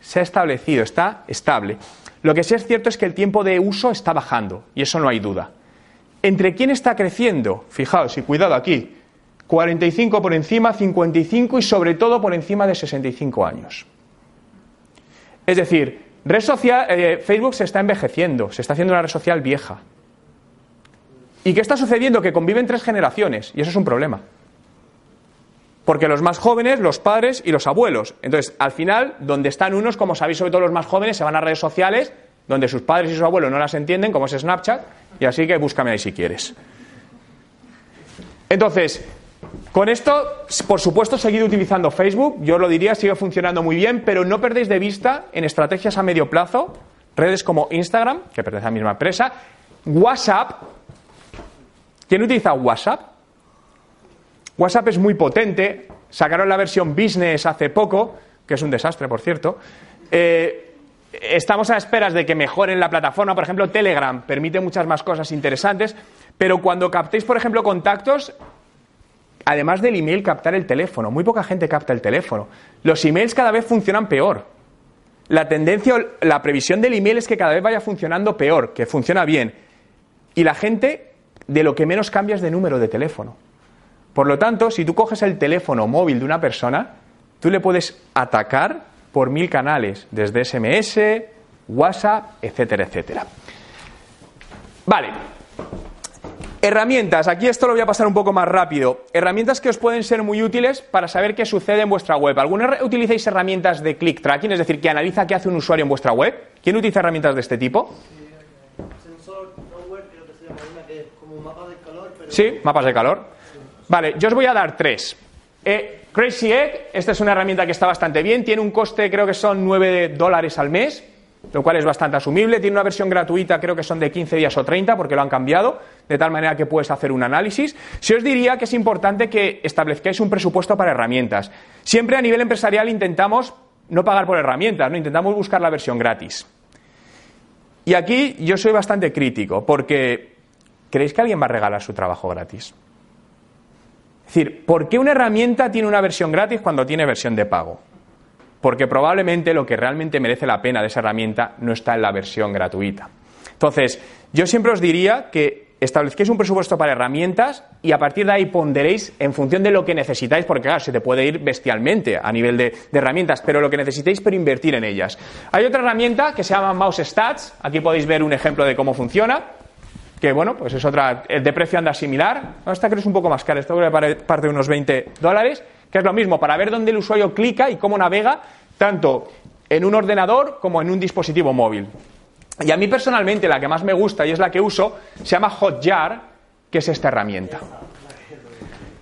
se ha establecido, está estable. Lo que sí es cierto es que el tiempo de uso está bajando, y eso no hay duda. ¿Entre quién está creciendo? Fijaos, y cuidado aquí, 45 por encima, 55 y sobre todo por encima de 65 años. Es decir, red social, eh, Facebook se está envejeciendo, se está haciendo una red social vieja. ¿Y qué está sucediendo? Que conviven tres generaciones, y eso es un problema. Porque los más jóvenes, los padres y los abuelos. Entonces, al final, donde están unos, como sabéis, sobre todo los más jóvenes, se van a redes sociales donde sus padres y sus abuelos no las entienden, como es Snapchat, y así que búscame ahí si quieres. Entonces, con esto, por supuesto, seguid utilizando Facebook, yo lo diría, sigue funcionando muy bien, pero no perdéis de vista en estrategias a medio plazo, redes como Instagram, que pertenece a la misma empresa, WhatsApp. ¿Quién utiliza WhatsApp? WhatsApp es muy potente, sacaron la versión business hace poco, que es un desastre, por cierto. Eh, estamos a esperas de que mejoren la plataforma. Por ejemplo, Telegram permite muchas más cosas interesantes, pero cuando captéis, por ejemplo, contactos, además del email, captar el teléfono. Muy poca gente capta el teléfono. Los emails cada vez funcionan peor. La tendencia, la previsión del email es que cada vez vaya funcionando peor, que funciona bien. Y la gente de lo que menos cambia es de número de teléfono. Por lo tanto, si tú coges el teléfono móvil de una persona, tú le puedes atacar por mil canales, desde SMS, WhatsApp, etcétera, etcétera. Vale. Herramientas, aquí esto lo voy a pasar un poco más rápido. Herramientas que os pueden ser muy útiles para saber qué sucede en vuestra web. ¿Alguna utilizáis herramientas de click tracking, es decir, que analiza qué hace un usuario en vuestra web? ¿Quién utiliza herramientas de este tipo? Sí, mapas de calor. Vale, yo os voy a dar tres. Eh, Crazy Egg, esta es una herramienta que está bastante bien, tiene un coste, creo que son 9 dólares al mes, lo cual es bastante asumible. Tiene una versión gratuita, creo que son de 15 días o 30, porque lo han cambiado, de tal manera que puedes hacer un análisis. Si os diría que es importante que establezcáis un presupuesto para herramientas. Siempre a nivel empresarial intentamos no pagar por herramientas, no intentamos buscar la versión gratis. Y aquí yo soy bastante crítico, porque ¿creéis que alguien va a regalar su trabajo gratis? Es decir, ¿por qué una herramienta tiene una versión gratis cuando tiene versión de pago? Porque probablemente lo que realmente merece la pena de esa herramienta no está en la versión gratuita. Entonces, yo siempre os diría que establezcáis un presupuesto para herramientas y a partir de ahí ponderéis en función de lo que necesitáis, porque claro, se te puede ir bestialmente a nivel de, de, herramientas, pero lo que necesitéis, pero invertir en ellas. Hay otra herramienta que se llama Mouse Stats, aquí podéis ver un ejemplo de cómo funciona que bueno, pues es otra, el de precio anda similar, esta creo es un poco más cara, esto creo que parte de unos 20 dólares, que es lo mismo, para ver dónde el usuario clica y cómo navega, tanto en un ordenador como en un dispositivo móvil. Y a mí personalmente la que más me gusta y es la que uso, se llama Hotjar, que es esta herramienta.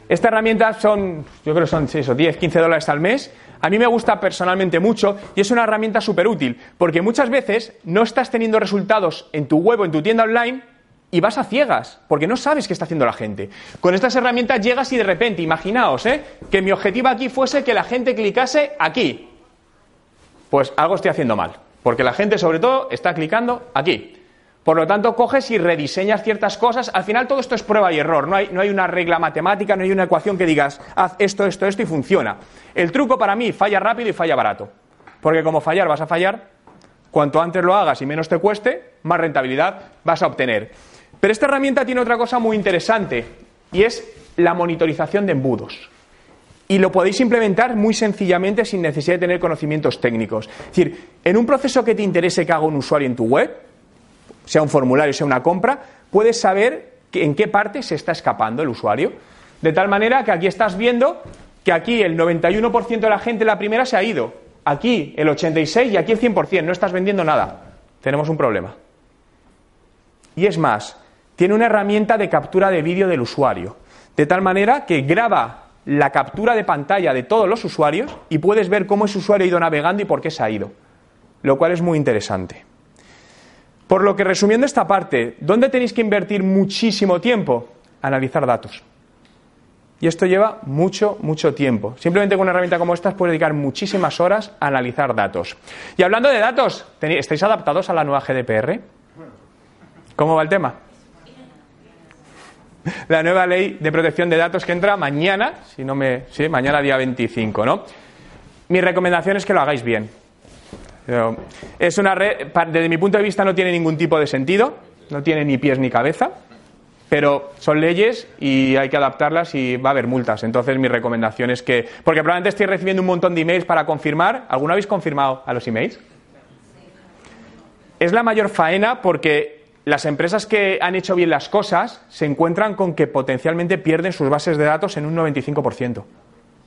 Esta herramienta son, yo creo que son eso, 10, 15 dólares al mes. A mí me gusta personalmente mucho y es una herramienta súper útil, porque muchas veces no estás teniendo resultados en tu web o en tu tienda online y vas a ciegas, porque no sabes qué está haciendo la gente. Con estas herramientas llegas y de repente, imaginaos, ¿eh? que mi objetivo aquí fuese que la gente clicase aquí. Pues algo estoy haciendo mal, porque la gente sobre todo está clicando aquí. Por lo tanto, coges y rediseñas ciertas cosas. Al final todo esto es prueba y error. No hay, no hay una regla matemática, no hay una ecuación que digas, haz esto, esto, esto y funciona. El truco para mí, falla rápido y falla barato. Porque como fallar vas a fallar, cuanto antes lo hagas y menos te cueste, más rentabilidad vas a obtener. Pero esta herramienta tiene otra cosa muy interesante y es la monitorización de embudos. Y lo podéis implementar muy sencillamente sin necesidad de tener conocimientos técnicos. Es decir, en un proceso que te interese que haga un usuario en tu web, sea un formulario, sea una compra, puedes saber en qué parte se está escapando el usuario. De tal manera que aquí estás viendo que aquí el 91% de la gente la primera se ha ido, aquí el 86% y aquí el 100%, no estás vendiendo nada. Tenemos un problema. Y es más, tiene una herramienta de captura de vídeo del usuario, de tal manera que graba la captura de pantalla de todos los usuarios y puedes ver cómo ese usuario ha ido navegando y por qué se ha ido, lo cual es muy interesante. Por lo que resumiendo esta parte, ¿dónde tenéis que invertir muchísimo tiempo? Analizar datos. Y esto lleva mucho, mucho tiempo. Simplemente con una herramienta como esta puedes dedicar muchísimas horas a analizar datos. Y hablando de datos, ¿estáis adaptados a la nueva GDPR? ¿Cómo va el tema? La nueva ley de protección de datos que entra mañana, si no me, sí, mañana día 25, ¿no? Mi recomendación es que lo hagáis bien. Es una red, desde mi punto de vista no tiene ningún tipo de sentido, no tiene ni pies ni cabeza, pero son leyes y hay que adaptarlas y va a haber multas. Entonces mi recomendación es que, porque probablemente estoy recibiendo un montón de emails para confirmar, ¿alguno habéis confirmado a los emails? Es la mayor faena porque las empresas que han hecho bien las cosas se encuentran con que potencialmente pierden sus bases de datos en un 95%,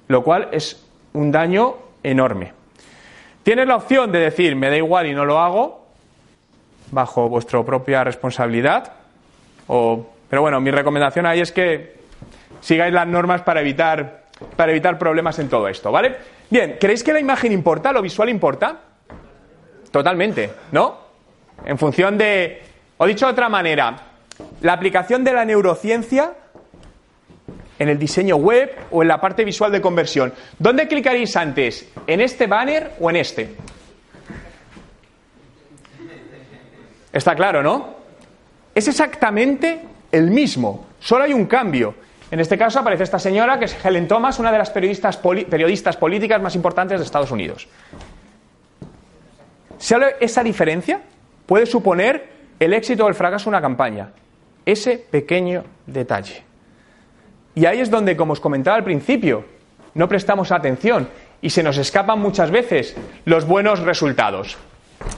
lo cual es un daño enorme. Tienes la opción de decir, me da igual y no lo hago, bajo vuestra propia responsabilidad. O, pero bueno, mi recomendación ahí es que sigáis las normas para evitar, para evitar problemas en todo esto, ¿vale? Bien, ¿creéis que la imagen importa, lo visual importa? Totalmente, ¿no? En función de, o dicho de otra manera, la aplicación de la neurociencia en el diseño web o en la parte visual de conversión. ¿Dónde clicaréis antes? ¿En este banner o en este? Está claro, ¿no? Es exactamente el mismo, solo hay un cambio. En este caso aparece esta señora, que es Helen Thomas, una de las periodistas, periodistas políticas más importantes de Estados Unidos. ¿Solo esa diferencia puede suponer el éxito o el fracaso de una campaña? Ese pequeño detalle. Y ahí es donde, como os comentaba al principio, no prestamos atención y se nos escapan muchas veces los buenos resultados.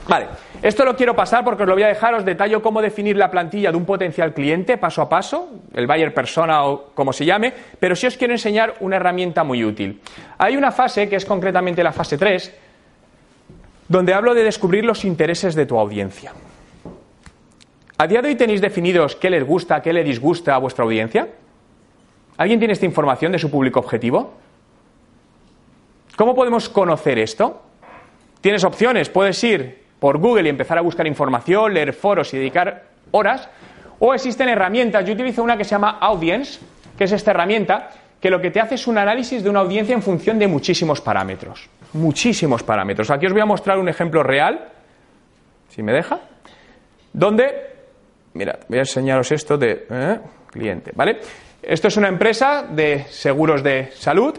Vale, esto lo quiero pasar porque os lo voy a dejar, os detallo cómo definir la plantilla de un potencial cliente paso a paso, el buyer persona o como se llame, pero sí os quiero enseñar una herramienta muy útil. Hay una fase que es concretamente la fase 3, donde hablo de descubrir los intereses de tu audiencia. ¿A día de hoy tenéis definidos qué les gusta, qué le disgusta a vuestra audiencia? ¿Alguien tiene esta información de su público objetivo? ¿Cómo podemos conocer esto? Tienes opciones, puedes ir por Google y empezar a buscar información, leer foros y dedicar horas, o existen herramientas. Yo utilizo una que se llama Audience, que es esta herramienta que lo que te hace es un análisis de una audiencia en función de muchísimos parámetros. Muchísimos parámetros. Aquí os voy a mostrar un ejemplo real, si me deja, donde, mirad, voy a enseñaros esto de eh, cliente, ¿vale? Esto es una empresa de seguros de salud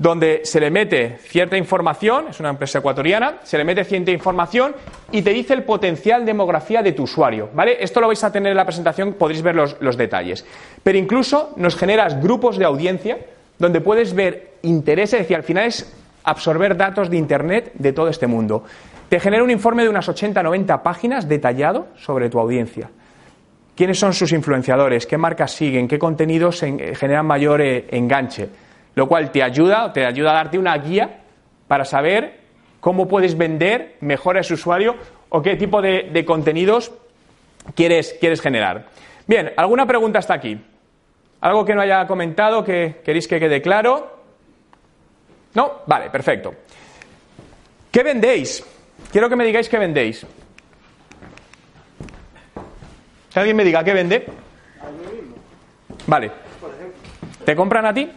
donde se le mete cierta información, es una empresa ecuatoriana, se le mete cierta información y te dice el potencial demografía de tu usuario, ¿vale? Esto lo vais a tener en la presentación, podréis ver los, los detalles. Pero incluso nos generas grupos de audiencia donde puedes ver intereses, es decir, al final es absorber datos de Internet de todo este mundo. Te genera un informe de unas 80-90 páginas detallado sobre tu audiencia quiénes son sus influenciadores, qué marcas siguen, qué contenidos generan mayor eh, enganche, lo cual te ayuda, te ayuda a darte una guía para saber cómo puedes vender mejor a ese usuario o qué tipo de, de contenidos quieres, quieres generar. Bien, ¿alguna pregunta hasta aquí? ¿Algo que no haya comentado que queréis que quede claro? ¿No? Vale, perfecto. ¿Qué vendéis? Quiero que me digáis qué vendéis. Que alguien me diga qué vende. Vale. ¿Te compran a ti?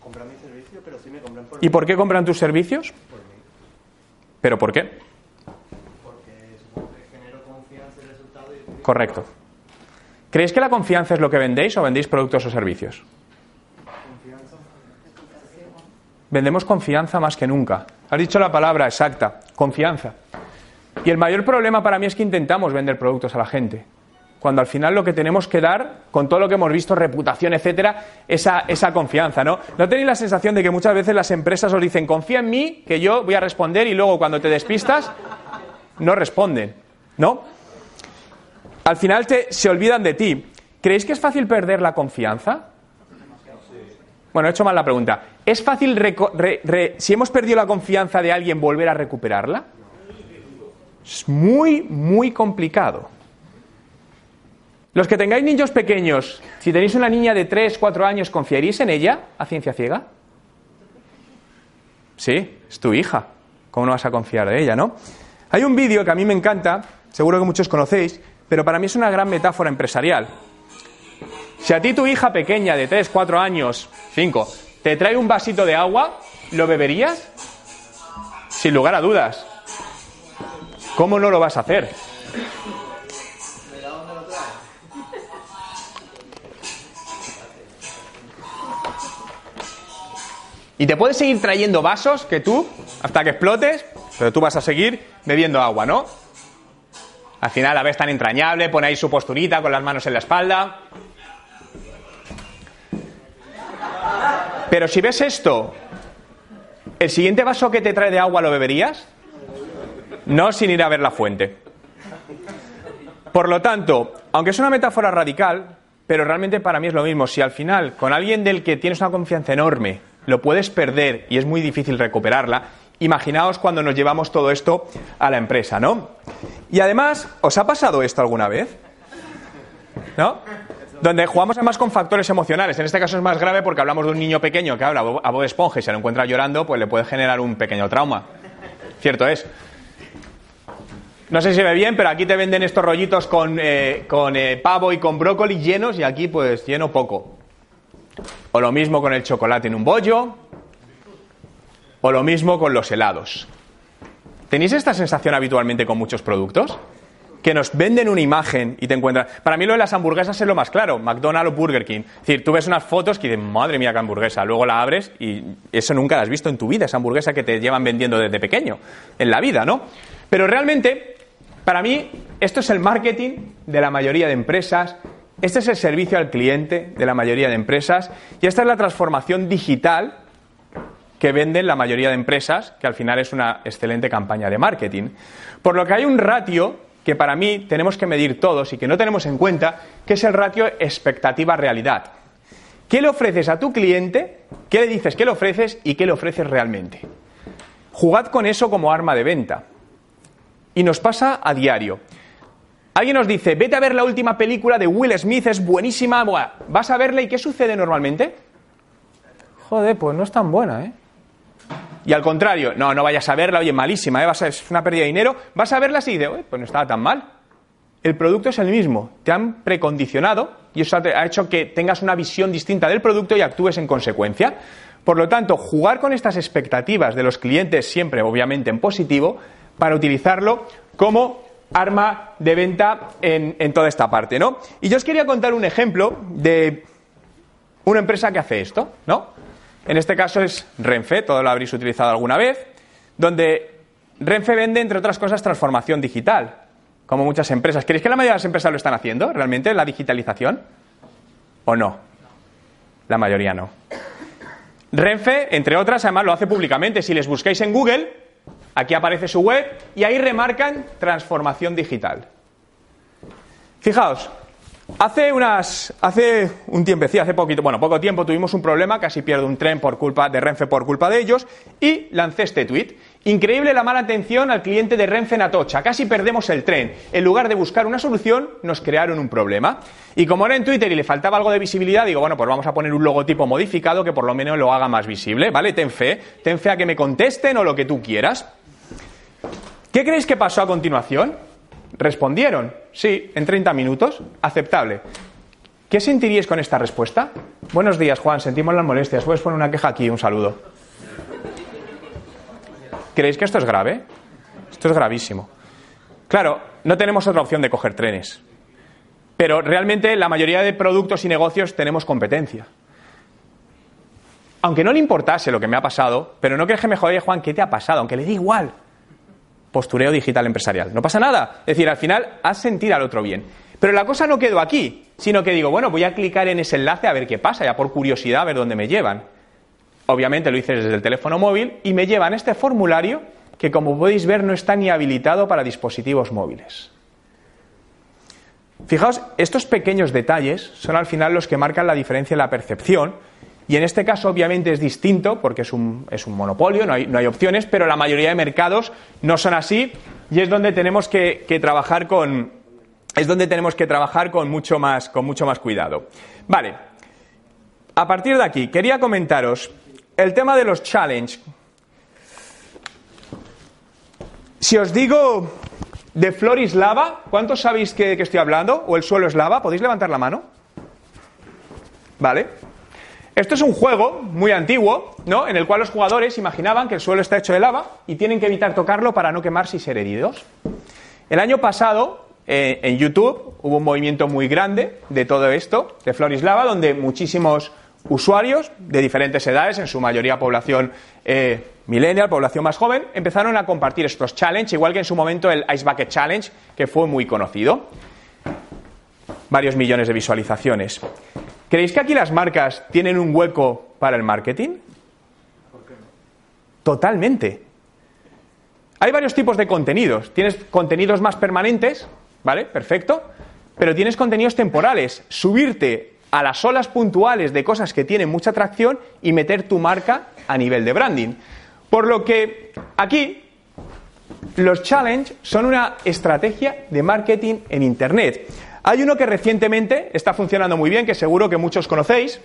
Compran mi servicio, pero sí me compran por ¿Y por qué compran tus servicios? por mí. ¿Pero por qué? Porque supongo que genero confianza y resultado y Correcto. ¿Creéis que la confianza es lo que vendéis o vendéis productos o servicios? confianza. Vendemos confianza más que nunca. Has dicho la palabra exacta, confianza. Y el mayor problema para mí es que intentamos vender productos a la gente. Cuando al final lo que tenemos que dar, con todo lo que hemos visto, reputación, etcétera, esa, esa confianza, ¿no? ¿No tenéis la sensación de que muchas veces las empresas os dicen, confía en mí, que yo voy a responder, y luego cuando te despistas, no responden, ¿no? Al final te- se olvidan de ti. ¿Creéis que es fácil perder la confianza? Bueno, he hecho mal la pregunta. ¿Es fácil, si hemos perdido la confianza de alguien, volver a recuperarla? Es muy, muy complicado. Los que tengáis niños pequeños, si tenéis una niña de 3, 4 años, ¿confiaríais en ella a ciencia ciega? Sí, es tu hija. ¿Cómo no vas a confiar en ella, no? Hay un vídeo que a mí me encanta, seguro que muchos conocéis, pero para mí es una gran metáfora empresarial. Si a ti tu hija pequeña de 3, 4 años, 5, te trae un vasito de agua, ¿lo beberías? Sin lugar a dudas. ¿Cómo no lo vas a hacer? Y te puedes seguir trayendo vasos que tú, hasta que explotes, pero tú vas a seguir bebiendo agua, ¿no? Al final la ves tan entrañable, pone ahí su posturita con las manos en la espalda. Pero si ves esto, ¿el siguiente vaso que te trae de agua lo beberías? No sin ir a ver la fuente. Por lo tanto, aunque es una metáfora radical, pero realmente para mí es lo mismo. Si al final, con alguien del que tienes una confianza enorme, lo puedes perder y es muy difícil recuperarla, imaginaos cuando nos llevamos todo esto a la empresa, ¿no? Y además, ¿os ha pasado esto alguna vez? ¿No? Donde jugamos además con factores emocionales. En este caso es más grave porque hablamos de un niño pequeño que habla a Bob Esponja y se lo encuentra llorando, pues le puede generar un pequeño trauma. Cierto es. No sé si ve bien, pero aquí te venden estos rollitos con, eh, eh, pavo y con brócoli llenos y aquí pues lleno poco. O lo mismo con el chocolate en un bollo. O lo mismo con los helados. ¿Tenéis esta sensación habitualmente con muchos productos? Que nos venden una imagen y te encuentran. Para mí lo de las hamburguesas es lo más claro, McDonald's o Burger King. Es decir, tú ves unas fotos que dices, madre mía, qué hamburguesa. Luego la abres y eso nunca la has visto en tu vida, esa hamburguesa que te llevan vendiendo desde pequeño, en la vida, ¿no? Pero realmente, para mí, esto es el marketing de la mayoría de empresas, este es el servicio al cliente de la mayoría de empresas y esta es la transformación digital que venden la mayoría de empresas, que al final es una excelente campaña de marketing. Por lo que hay un ratio que para mí tenemos que medir todos y que no tenemos en cuenta, que es el ratio expectativa-realidad. ¿Qué le ofreces a tu cliente? ¿Qué le dices que le ofreces y qué le ofreces realmente? Jugad con eso como arma de venta. Y nos pasa a diario. Alguien nos dice, vete a ver la última película de Will Smith, es buenísima. Vas a verla y ¿qué sucede normalmente? Joder, pues no es tan buena, ¿eh? Y al contrario, no, no vayas a verla, oye, malísima, ¿eh? Vas a- es una pérdida de dinero. Vas a verla y dices, pues no estaba tan mal. El producto es el mismo, te han precondicionado y eso ha hecho que tengas una visión distinta del producto y actúes en consecuencia. Por lo tanto, jugar con estas expectativas de los clientes, siempre obviamente en positivo, para utilizarlo como arma de venta en, en toda esta parte, ¿no? Y yo os quería contar un ejemplo de una empresa que hace esto, ¿no? En este caso es Renfe, todo lo habréis utilizado alguna vez, donde Renfe vende, entre otras cosas, transformación digital, como muchas empresas. ¿Creéis que la mayoría de las empresas lo están haciendo realmente, la digitalización? ¿O no? La mayoría no. Renfe, entre otras, además lo hace públicamente. Si les buscáis en Google, aquí aparece su web y ahí remarcan transformación digital. Fijaos, hace unas, hace un tiempecito, hace poquito, bueno, poco tiempo tuvimos un problema, casi pierdo un tren por culpa de Renfe por culpa de ellos y lancé este tuit. Increíble la mala atención al cliente de Renfe en Atocha, casi perdemos el tren. En lugar de buscar una solución, nos crearon un problema. Y como era en Twitter y le faltaba algo de visibilidad, digo, bueno, pues vamos a poner un logotipo modificado que por lo menos lo haga más visible, ¿vale? Ten fe, ten fe a que me contesten o lo que tú quieras. ¿Qué creéis que pasó a continuación? ¿Respondieron? Sí, en 30 minutos. Aceptable. ¿Qué sentiríais con esta respuesta? Buenos días, Juan. Sentimos las molestias. ¿Puedes poner una queja aquí? Un saludo. ¿Creéis que esto es grave? Esto es gravísimo. Claro, no tenemos otra opción de coger trenes. Pero realmente la mayoría de productos y negocios tenemos competencia. Aunque no le importase lo que me ha pasado, pero no crees que me jode, Juan, ¿qué te ha pasado? Aunque le dé igual. Postureo digital empresarial. No pasa nada. Es decir, al final haz sentir al otro bien. Pero la cosa no quedó aquí, sino que digo, bueno, voy a clicar en ese enlace a ver qué pasa, ya por curiosidad, a ver dónde me llevan. Obviamente lo hice desde el teléfono móvil y me llevan este formulario que, como podéis ver, no está ni habilitado para dispositivos móviles. Fijaos, estos pequeños detalles son al final los que marcan la diferencia en la percepción. Y en este caso, obviamente, es distinto porque es un, es un monopolio, no hay, no hay, opciones, pero la mayoría de mercados no son así y es donde tenemos que, que trabajar con, es donde tenemos que trabajar con mucho más, con mucho más cuidado. Vale. A partir de aquí, quería comentaros el tema de los challenge. Si os digo de Floris lava, ¿cuántos sabéis que, que estoy hablando? ¿O el suelo es lava? ¿Podéis levantar la mano? ¿Vale? Esto es un juego muy antiguo, ¿no? En el cual los jugadores imaginaban que el suelo está hecho de lava y tienen que evitar tocarlo para no quemarse y ser heridos. El año pasado, eh, en YouTube, hubo un movimiento muy grande de todo esto, de Floris Lava, donde muchísimos usuarios de diferentes edades, en su mayoría población eh, millennial, población más joven, empezaron a compartir estos challenges, igual que en su momento el Ice Bucket Challenge, que fue muy conocido. Varios millones de visualizaciones. ¿Creéis que aquí las marcas tienen un hueco para el marketing? Totalmente. Hay varios tipos de contenidos. Tienes contenidos más permanentes, ¿vale? Perfecto. Pero tienes contenidos temporales. Subirte a las olas puntuales de cosas que tienen mucha atracción y meter tu marca a nivel de branding. Por lo que aquí los challenge son una estrategia de marketing en Internet. Hay uno que recientemente está funcionando muy bien, que seguro que muchos conocéis,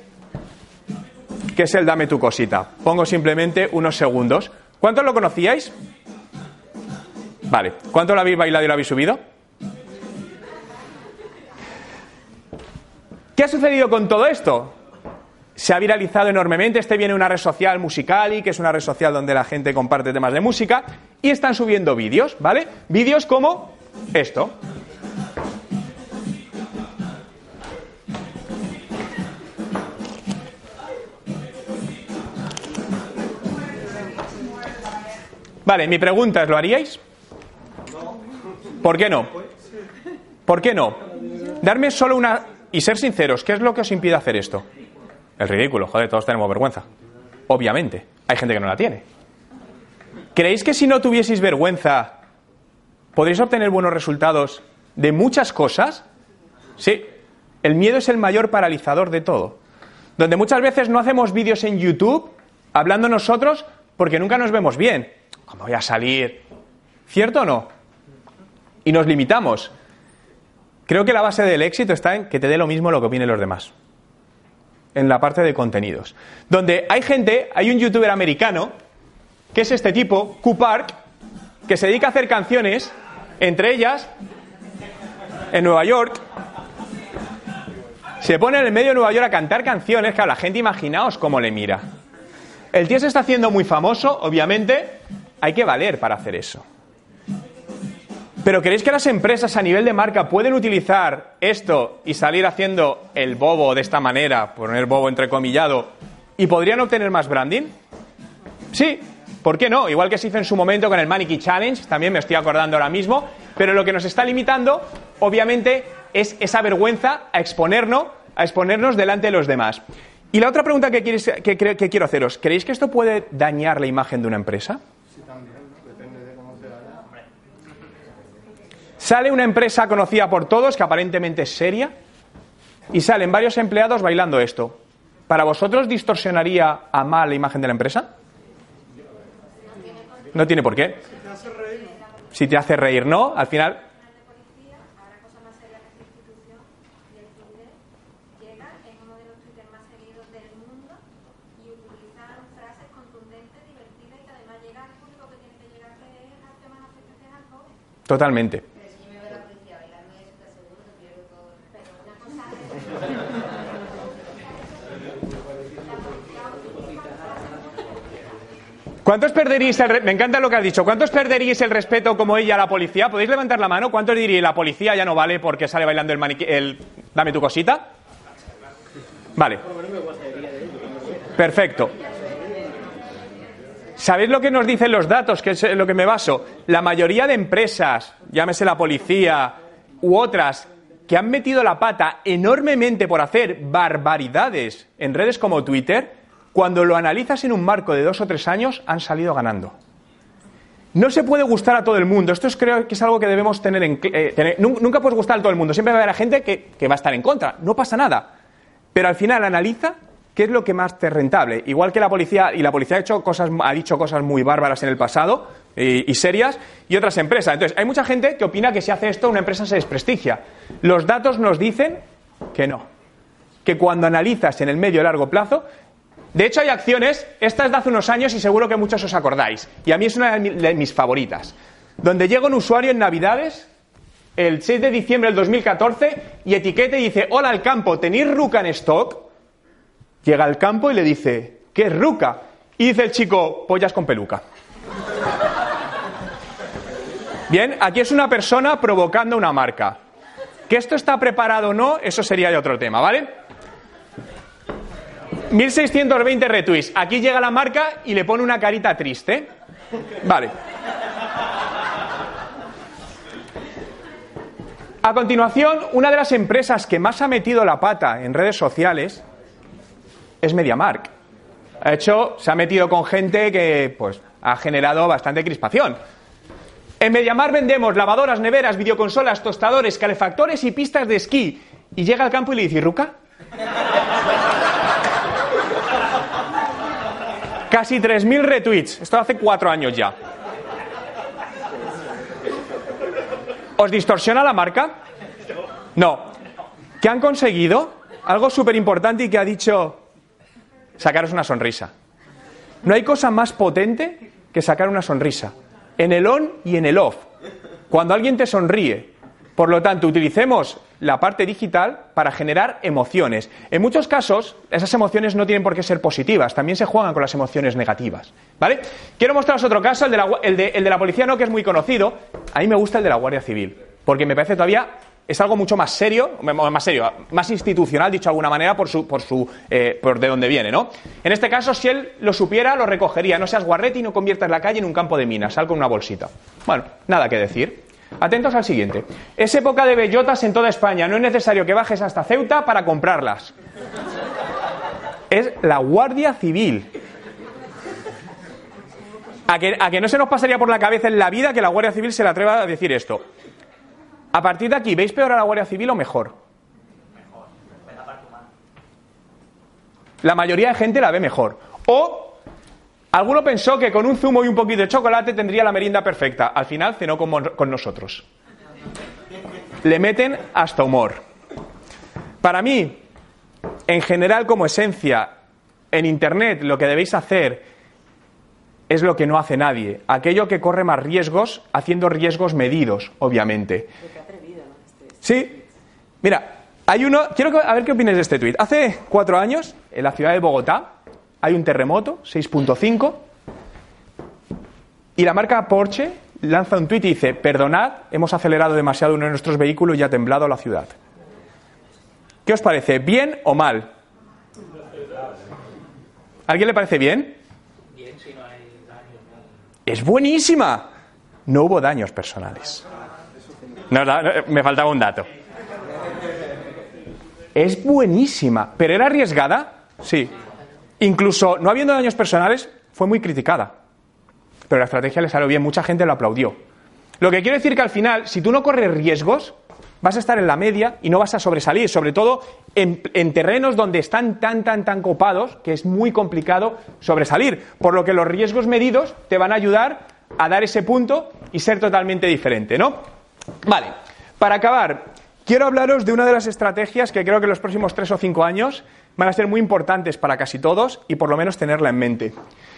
que es el Dame tu cosita. Pongo simplemente unos segundos. ¿Cuántos lo conocíais? Vale. ¿Cuánto lo habéis bailado y lo habéis subido? ¿Qué ha sucedido con todo esto? Se ha viralizado enormemente. Este viene una red social Musicali, que es una red social donde la gente comparte temas de música, y están subiendo vídeos, ¿vale? Vídeos como esto. Vale, mi pregunta es, ¿lo haríais? ¿Por qué no? ¿Por qué no? Darme solo una... Y ser sinceros, ¿qué es lo que os impide hacer esto? El ridículo, joder, todos tenemos vergüenza. Obviamente, hay gente que no la tiene. ¿Creéis que si no tuvieseis vergüenza, podréis obtener buenos resultados de muchas cosas? Sí, el miedo es el mayor paralizador de todo. Donde muchas veces no hacemos vídeos en YouTube hablando nosotros porque nunca nos vemos bien. ¿Cómo voy a salir? ¿Cierto o no? Y nos limitamos. Creo que la base del éxito está en que te dé lo mismo lo que opinen los demás. En la parte de contenidos. Donde hay gente, hay un youtuber americano, que es este tipo, Q Park, que se dedica a hacer canciones, entre ellas, en Nueva York. Se pone en el medio de Nueva York a cantar canciones, a la gente imaginaos cómo le mira. El tío se está haciendo muy famoso, obviamente, hay que valer para hacer eso. Pero ¿queréis que las empresas a nivel de marca pueden utilizar esto y salir haciendo el bobo de esta manera, poner bobo entrecomillado, y podrían obtener más branding? Sí, ¿por qué no? Igual que se hizo en su momento con el Maniquí Challenge, también me estoy acordando ahora mismo, pero lo que nos está limitando, obviamente, es esa vergüenza a exponernos, a exponernos delante de los demás. Y la otra pregunta que, quieres, que, que quiero haceros, ¿creéis que esto puede dañar la imagen de una empresa? Sale una empresa conocida por todos, que aparentemente es seria, y salen varios empleados bailando esto. ¿Para vosotros distorsionaría a mal la imagen de la empresa? No tiene por qué. Si te hace reír, no. Al final. Totalmente. ¿Cuántos perderíais el Me encanta lo que has dicho. ¿Cuántos perderíais el respeto como ella a la policía? ¿Podéis levantar la mano? ¿Cuántos diríais la policía ya no vale porque sale bailando el maniquí... el dame tu cosita? Vale. Perfecto. ¿Sabéis lo que nos dicen los datos, que es en lo que me baso? La mayoría de empresas, llámese la policía u otras, que han metido la pata enormemente por hacer barbaridades en redes como Twitter, cuando lo analizas en un marco de dos o tres años, han salido ganando. No se puede gustar a todo el mundo. Esto es, creo que es algo que debemos tener en... eh, nunca puedes gustar a todo el mundo. Siempre va a haber gente que, va a estar en contra. No pasa nada. Pero al final analiza qué es lo que más te rentable. Igual que la policía, y la policía ha, hecho cosas, ha dicho cosas muy bárbaras en el pasado y, y serias, y otras empresas. Entonces, hay mucha gente que opina que si hace esto una empresa se desprestigia. Los datos nos dicen que no. Que cuando analizas en el medio y largo plazo, de hecho, hay acciones, esta es de hace unos años y seguro que muchos os acordáis, y a mí es una de mi- de mis favoritas, donde llega un usuario en Navidades, el 6 de diciembre del 2014, y etiqueta y dice, hola al campo, ¿tenéis ruca en stock? Llega al campo y le dice, ¿qué es ruca? Y dice el chico, pollas con peluca. Bien, aquí es una persona provocando una marca. Que esto está preparado o no, eso sería otro tema, ¿vale? 1620 retweets. Aquí llega la marca y le pone una carita triste. Vale. A continuación, una de las empresas que más ha metido la pata en redes sociales es MediaMark. Ha hecho, se ha metido con gente que pues, ha generado bastante crispación. En MediaMark vendemos lavadoras, neveras, videoconsolas, tostadores, calefactores y pistas de esquí. Y llega al campo y le dice, ¿Ruca? Casi 3.000 retweets. Esto hace cuatro años ya. ¿Os distorsiona la marca? No. ¿Qué han conseguido? Algo súper importante y que ha dicho sacaros una sonrisa. No hay cosa más potente que sacar una sonrisa. En el on y en el off. Cuando alguien te sonríe. Por lo tanto, utilicemos la parte digital para generar emociones. En muchos casos, esas emociones no tienen por qué ser positivas, también se juegan con las emociones negativas. ¿Vale? Quiero mostraros otro caso, el de, la, el de- el de la policía no, que es muy conocido. A mí me gusta el de la Guardia Civil, porque me parece todavía es algo mucho más serio, más serio, más institucional, dicho de alguna manera, por su, por su, eh, por de dónde viene, ¿no? En este caso, si él lo supiera, lo recogería. No seas guarrete y no conviertas la calle en un campo de minas. Sal con una bolsita. Bueno, nada que decir. Atentos al siguiente. Es época de bellotas en toda España. No es necesario que bajes hasta Ceuta para comprarlas. Es la Guardia Civil. A que, a que no se nos pasaría por la cabeza en la vida que la Guardia Civil se le atreva a decir esto. A partir de aquí, ¿veis peor a la Guardia Civil o mejor? La mayoría de gente la ve mejor. O alguno pensó que con un zumo y un poquito de chocolate tendría la merienda perfecta. Al final cenó con, con nosotros. Le meten hasta humor. Para mí, en general como esencia, en Internet lo que debéis hacer es lo que no hace nadie. Aquello que corre más riesgos, haciendo riesgos medidos, obviamente. Sí. Mira, hay uno. Quiero a ver qué opinas de este tuit. Hace cuatro años, en la ciudad de Bogotá, hay un terremoto, 6.5, y la marca Porsche lanza un tuit y dice: Perdonad, hemos acelerado demasiado uno de nuestros vehículos y ha temblado la ciudad. ¿Qué os parece? ¿Bien o mal? ¿A ¿Alguien le parece bien? Es buenísima. No hubo daños personales. No, no, no, me faltaba un dato. Es buenísima, pero era arriesgada, sí. Incluso no habiendo daños personales, fue muy criticada. Pero la estrategia le salió bien, mucha gente lo aplaudió. Lo que quiero decir que al final, si tú no corres riesgos, vas a estar en la media y no vas a sobresalir, sobre todo en, en terrenos donde están tan, tan, tan copados que es muy complicado sobresalir. Por lo que los riesgos medidos te van a ayudar a dar ese punto y ser totalmente diferente, ¿no? Vale, para acabar, quiero hablaros de una de las estrategias que creo que en los próximos tres o cinco años van a ser muy importantes para casi todos y por lo menos tenerla en mente.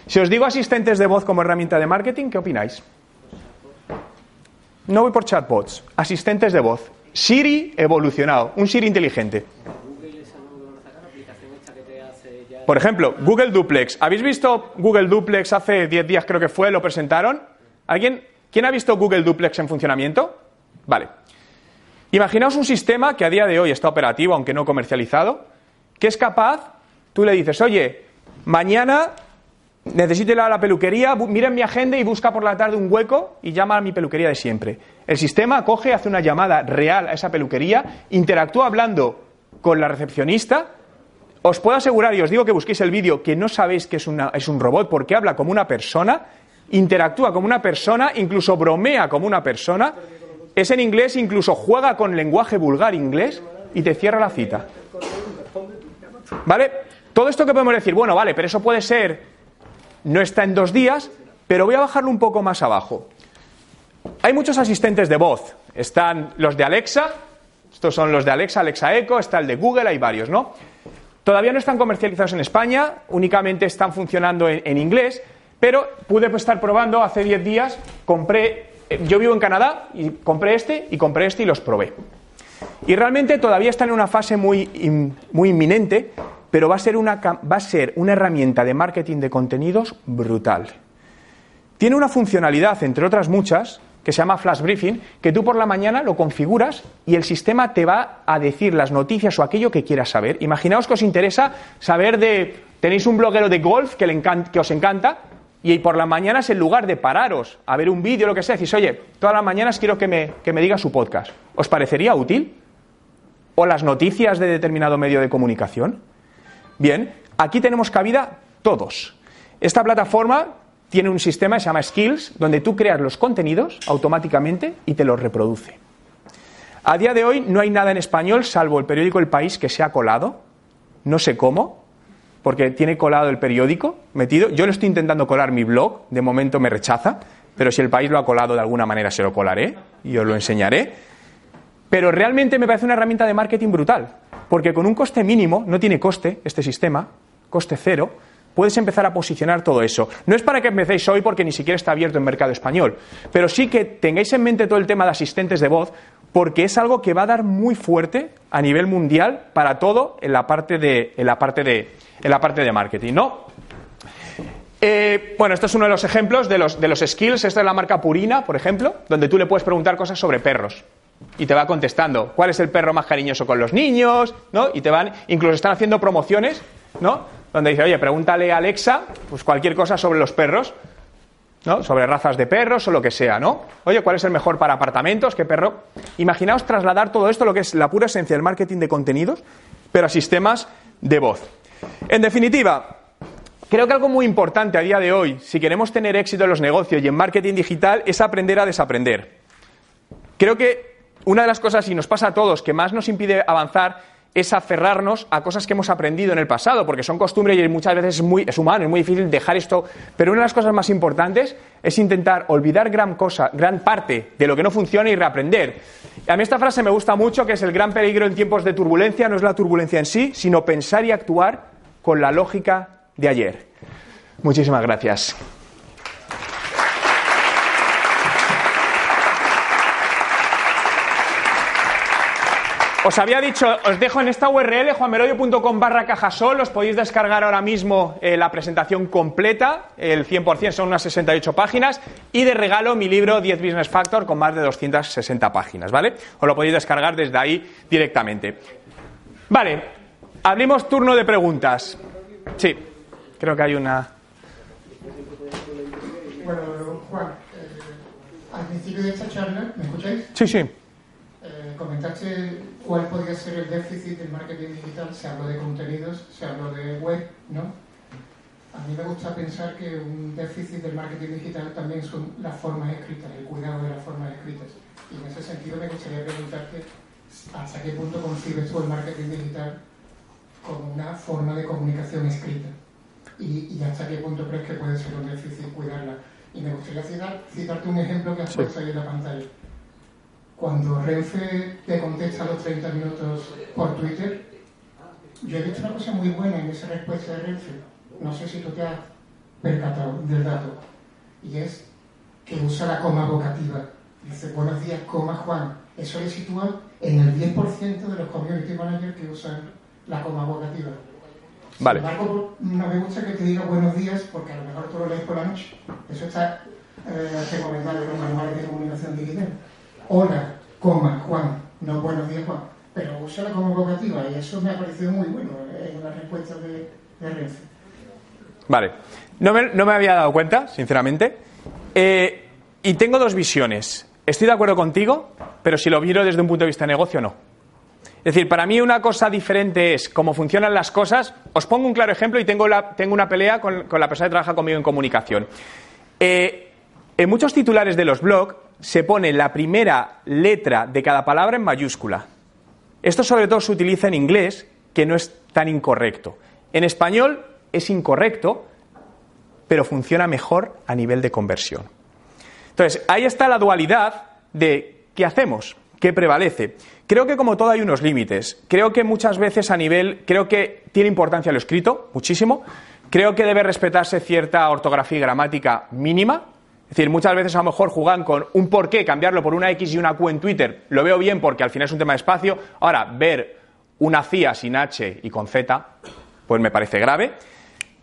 Si os digo asistentes de voz como herramienta de marketing, ¿qué opináis? No voy por chatbots, asistentes de voz. Siri evolucionado, un Siri inteligente. Por ejemplo, Google Duplex. ¿Habéis visto Google Duplex hace 10 días creo que fue? ¿Lo presentaron? ¿Alguien? ¿Quién ha visto Google Duplex en funcionamiento? Vale. Imaginaos un sistema que a día de hoy está operativo, aunque no comercializado, que es capaz, tú le dices, oye, mañana necesito ir a la peluquería, mira en mi agenda y busca por la tarde un hueco y llama a mi peluquería de siempre. El sistema coge, hace una llamada real a esa peluquería, interactúa hablando con la recepcionista. Os puedo asegurar, y os digo que busquéis el vídeo, que no sabéis que es, es un robot porque habla como una persona, interactúa como una persona, incluso bromea como una persona, es en inglés, incluso juega con lenguaje vulgar inglés y te cierra la cita. ¿Vale? Todo esto que podemos decir, bueno, vale, pero eso puede ser, no está en dos días, pero voy a bajarlo un poco más abajo. Hay muchos asistentes de voz. Están los de Alexa, estos son los de Alexa, Alexa Echo, está el de Google, hay varios, ¿no? Todavía no están comercializados en España, únicamente están funcionando en, inglés, pero pude estar probando hace 10 días, compré, eh, yo vivo en Canadá y compré este y compré este y los probé. Y realmente todavía están en una fase muy, muy inminente, pero va a, ser una, va a ser una herramienta de marketing de contenidos brutal. Tiene una funcionalidad, entre otras muchas, que se llama Flash Briefing, que tú por la mañana lo configuras y el sistema te va a decir las noticias o aquello que quieras saber. Imaginaos que os interesa saber de. Tenéis un bloguero de golf que, le que os encanta y por las mañanas, en lugar de pararos a ver un vídeo lo que sea, decís, oye, todas las mañanas quiero que me, que me diga su podcast. ¿Os parecería útil? ¿O las noticias de determinado medio de comunicación? Bien, aquí tenemos cabida todos. Esta plataforma tiene un sistema que se llama Skills, donde tú creas los contenidos automáticamente y te los reproduce. A día de hoy no hay nada en español, salvo el periódico El País, que se ha colado. No sé cómo, porque tiene colado el periódico metido. Yo le estoy intentando colar mi blog, de momento me rechaza, pero si el país lo ha colado de alguna manera se lo colaré y os lo enseñaré. Pero realmente me parece una herramienta de marketing brutal, porque con un coste mínimo, no tiene coste este sistema, coste cero, puedes empezar a posicionar todo eso. No es para que empecéis hoy porque ni siquiera está abierto en mercado español, pero sí que tengáis en mente todo el tema de asistentes de voz porque es algo que va a dar muy fuerte a nivel mundial para todo en la parte de, en la parte de, en la parte de marketing, ¿no? Eh, bueno, esto es uno de los ejemplos de los, de los skills. Esta es la marca Purina, por ejemplo, donde tú le puedes preguntar cosas sobre perros y te va contestando cuál es el perro más cariñoso con los niños, ¿no? Y te van, incluso están haciendo promociones, ¿no? donde dice, oye, pregúntale a Alexa pues cualquier cosa sobre los perros, Sobre razas de perros o lo que sea, ¿no? Oye, ¿cuál es el mejor para apartamentos? ¿Qué perro? Imaginaos trasladar todo esto, lo que es la pura esencia del marketing de contenidos, pero a sistemas de voz. En definitiva, creo que algo muy importante a día de hoy, si queremos tener éxito en los negocios y en marketing digital, es aprender a desaprender. Creo que una de las cosas, y nos pasa a todos, que más nos impide avanzar es aferrarnos a cosas que hemos aprendido en el pasado, porque son costumbres y muchas veces es, muy, humano, es muy difícil dejar esto. Pero una de las cosas más importantes es intentar olvidar gran cosa, gran parte de lo que no funciona y reaprender. A mí esta frase me gusta mucho, que es el gran peligro en tiempos de turbulencia, no es la turbulencia en sí, sino pensar y actuar con la lógica de ayer. Muchísimas gracias. Os había dicho, os dejo en esta URL, juanmerodio.com barra cajasol, os podéis descargar ahora mismo eh, la presentación completa, el 100% son unas 68 páginas, y de regalo mi libro 10 Business Factor con más de 260 páginas, ¿vale? Os lo podéis descargar desde ahí directamente. Vale, abrimos turno de preguntas. Sí, creo que hay una... Bueno, Juan, eh, al principio de esta charla, ¿me escucháis? Sí, sí. Comentaste cuál podría ser el déficit del marketing digital. Se habló de contenidos, se habló de web, ¿no? A mí me gusta pensar que un déficit del marketing digital también son las formas escritas, el cuidado de las formas escritas. Y en ese sentido me gustaría preguntarte hasta qué punto concibes tú el marketing digital como una forma de comunicación escrita y, y hasta qué punto crees que puede ser un déficit cuidarla. Y me gustaría citar, citarte un ejemplo que has puesto ahí en la pantalla cuando Renfe te contesta a los 30 minutos por Twitter, yo he visto una cosa muy buena en esa respuesta de Renfe. No sé si tú te has percatado del dato. Y es que usa la coma vocativa. Dice, buenos días, coma Juan. Eso le sitúa en el 10% de los community managers que usan la coma vocativa. Vale. Sin embargo, no me gusta que te diga buenos días porque a lo mejor tú lo lees por la noche. Eso está eh, recomendado en los manuales de comunicación digital. Hola, coma, Juan. No buenos días, Juan. Pero úsala como vocativa y eso me ha parecido muy bueno en la respuesta de, de Renfe. Vale. No me, no me había dado cuenta, sinceramente. Eh, y tengo dos visiones. Estoy de acuerdo contigo, pero si lo miro desde un punto de vista de negocio, no. Es decir, para mí una cosa diferente es cómo funcionan las cosas. Os pongo un claro ejemplo y tengo, la, tengo una pelea con, con la persona que trabaja conmigo en comunicación. Eh, en muchos titulares de los blogs se pone la primera letra de cada palabra en mayúscula. Esto sobre todo se utiliza en inglés, que no es tan incorrecto. En español es incorrecto, pero funciona mejor a nivel de conversión. Entonces, ahí está la dualidad de qué hacemos, qué prevalece. Creo que como todo hay unos límites. Creo que muchas veces a nivel, creo que tiene importancia lo escrito, muchísimo. Creo que debe respetarse cierta ortografía y gramática mínima. Es decir, muchas veces a lo mejor juegan con un por qué, cambiarlo por una X y una Q en Twitter. Lo veo bien porque al final es un tema de espacio. Ahora, ver una CIA sin H y con Z, pues me parece grave.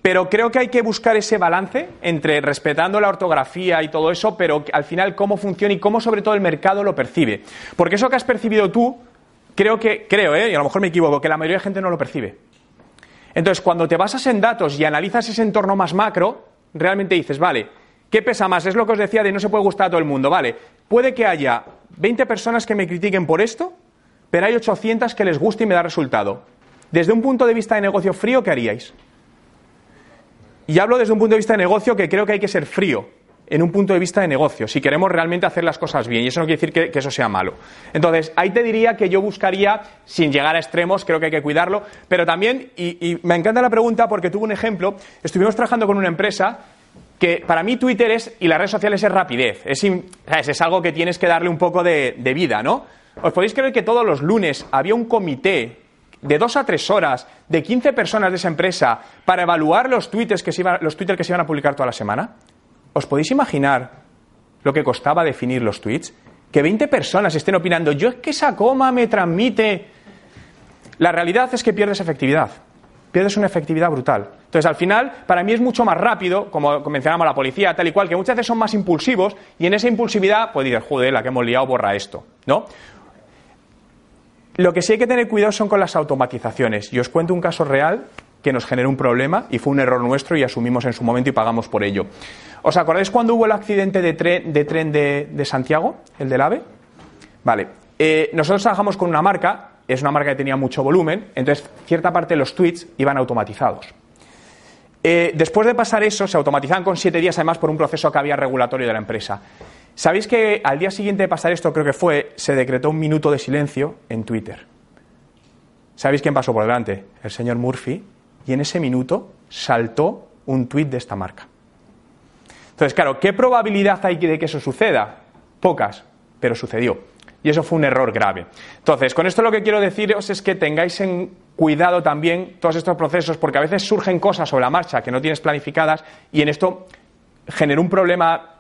Pero creo que hay que buscar ese balance entre respetando la ortografía y todo eso, pero al final cómo funciona y cómo sobre todo el mercado lo percibe. Porque eso que has percibido tú, creo que, creo, ¿eh? y a lo mejor me equivoco, que la mayoría de gente no lo percibe. Entonces, cuando te basas en datos y analizas ese entorno más macro, realmente dices, vale, ¿qué pesa más? Es lo que os decía de no se puede gustar a todo el mundo, vale. Puede que haya 20 personas que me critiquen por esto, pero hay 800 que les guste y me da resultado. Desde un punto de vista de negocio frío, ¿qué haríais? Y hablo desde un punto de vista de negocio que creo que hay que ser frío, en un punto de vista de negocio, si queremos realmente hacer las cosas bien. Y eso no quiere decir que, eso sea malo. Entonces, ahí te diría que yo buscaría, sin llegar a extremos, creo que hay que cuidarlo, pero también, y, y me encanta la pregunta porque tuve un ejemplo, estuvimos trabajando con una empresa que para mí Twitter es, y las redes sociales es rapidez, es, es algo que tienes que darle un poco de, vida, ¿no? ¿Os podéis creer que todos los lunes había un comité de dos a tres horas de 15 personas de esa empresa para evaluar los tweets que se los Twitter que se iban a publicar toda la semana? ¿Os podéis imaginar lo que costaba definir los tweets? Que 20 personas estén opinando, yo es que esa coma me transmite. La realidad es que pierdes efectividad. Pierdes una efectividad brutal. Entonces, al final, para mí es mucho más rápido, como mencionamos la policía, tal y cual, que muchas veces son más impulsivos y en esa impulsividad, pues dices, joder, la que hemos liado borra esto, ¿no? Lo que sí hay que tener cuidado son con las automatizaciones. Y os cuento un caso real que nos generó un problema y fue un error nuestro y asumimos en su momento y pagamos por ello. ¿Os acordáis cuando hubo el accidente de tren de, tren de Santiago, el del AVE? Vale. Eh, nosotros trabajamos con una marca, es una marca que tenía mucho volumen, entonces cierta parte de los tweets iban automatizados. Eh, después de pasar eso, se automatizaban con siete días, además, por un proceso que había regulatorio de la empresa. ¿Sabéis que al día siguiente de pasar esto, creo que fue, se decretó un minuto de silencio en Twitter? ¿Sabéis quién pasó por delante? El señor Murphy. Y en ese minuto saltó un tuit de esta marca. Entonces, claro, ¿qué probabilidad hay de que eso suceda? Pocas, pero sucedió. Y eso fue un error grave. Entonces, con esto lo que quiero deciros es que tengáis en cuidado también todos estos procesos, porque a veces surgen cosas sobre la marcha que no tienes planificadas y en esto generó un problema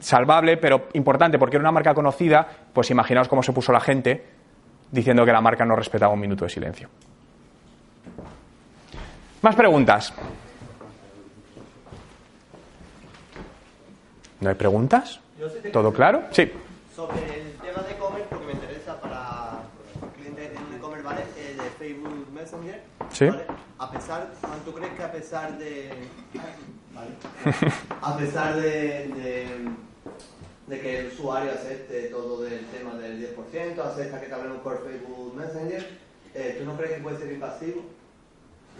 salvable, pero importante, porque era una marca conocida, pues imaginaos cómo se puso la gente diciendo que la marca no respetaba un minuto de silencio. Más preguntas. ¿No hay preguntas? ¿Todo claro? Sí. Sobre el tema de e-commerce, porque me interesa para clientes de e-commerce, ¿vale? Eh, de Facebook Messenger. Sí. ¿vale? A pesar, ¿tú crees que a pesar de. ¿vale? A pesar de, de, de que el usuario acepte todo del tema del 10%, acepta que te hablemos por Facebook Messenger, eh, ¿tú no crees que puede ser invasivo?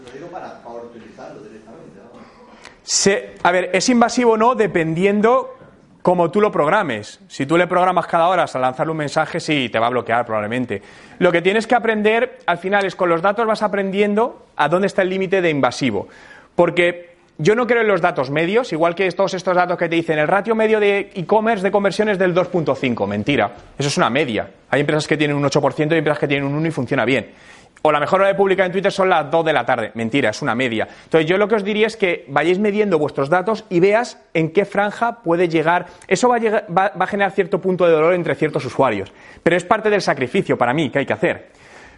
Lo digo para, para utilizarlo directamente. ¿no? Se, a ver, es invasivo o no dependiendo cómo tú lo programes. Si tú le programas cada hora a lanzarle un mensaje, sí, te va a bloquear probablemente. Lo que tienes que aprender al final es con los datos vas aprendiendo a dónde está el límite de invasivo. Porque yo no creo en los datos medios, igual que todos estos datos que te dicen el ratio medio de e-commerce de conversión es del 2.5. Mentira. Eso es una media. Hay empresas que tienen un 8% y empresas que tienen un 1 y funciona bien. O la mejor hora de publicar en Twitter son las 2 de la tarde. Mentira, es una media. Entonces yo lo que os diría es que vayáis midiendo vuestros datos y veas en qué franja puede llegar. Eso va a, llegar, va, va a generar cierto punto de dolor entre ciertos usuarios. Pero es parte del sacrificio para mí que hay que hacer.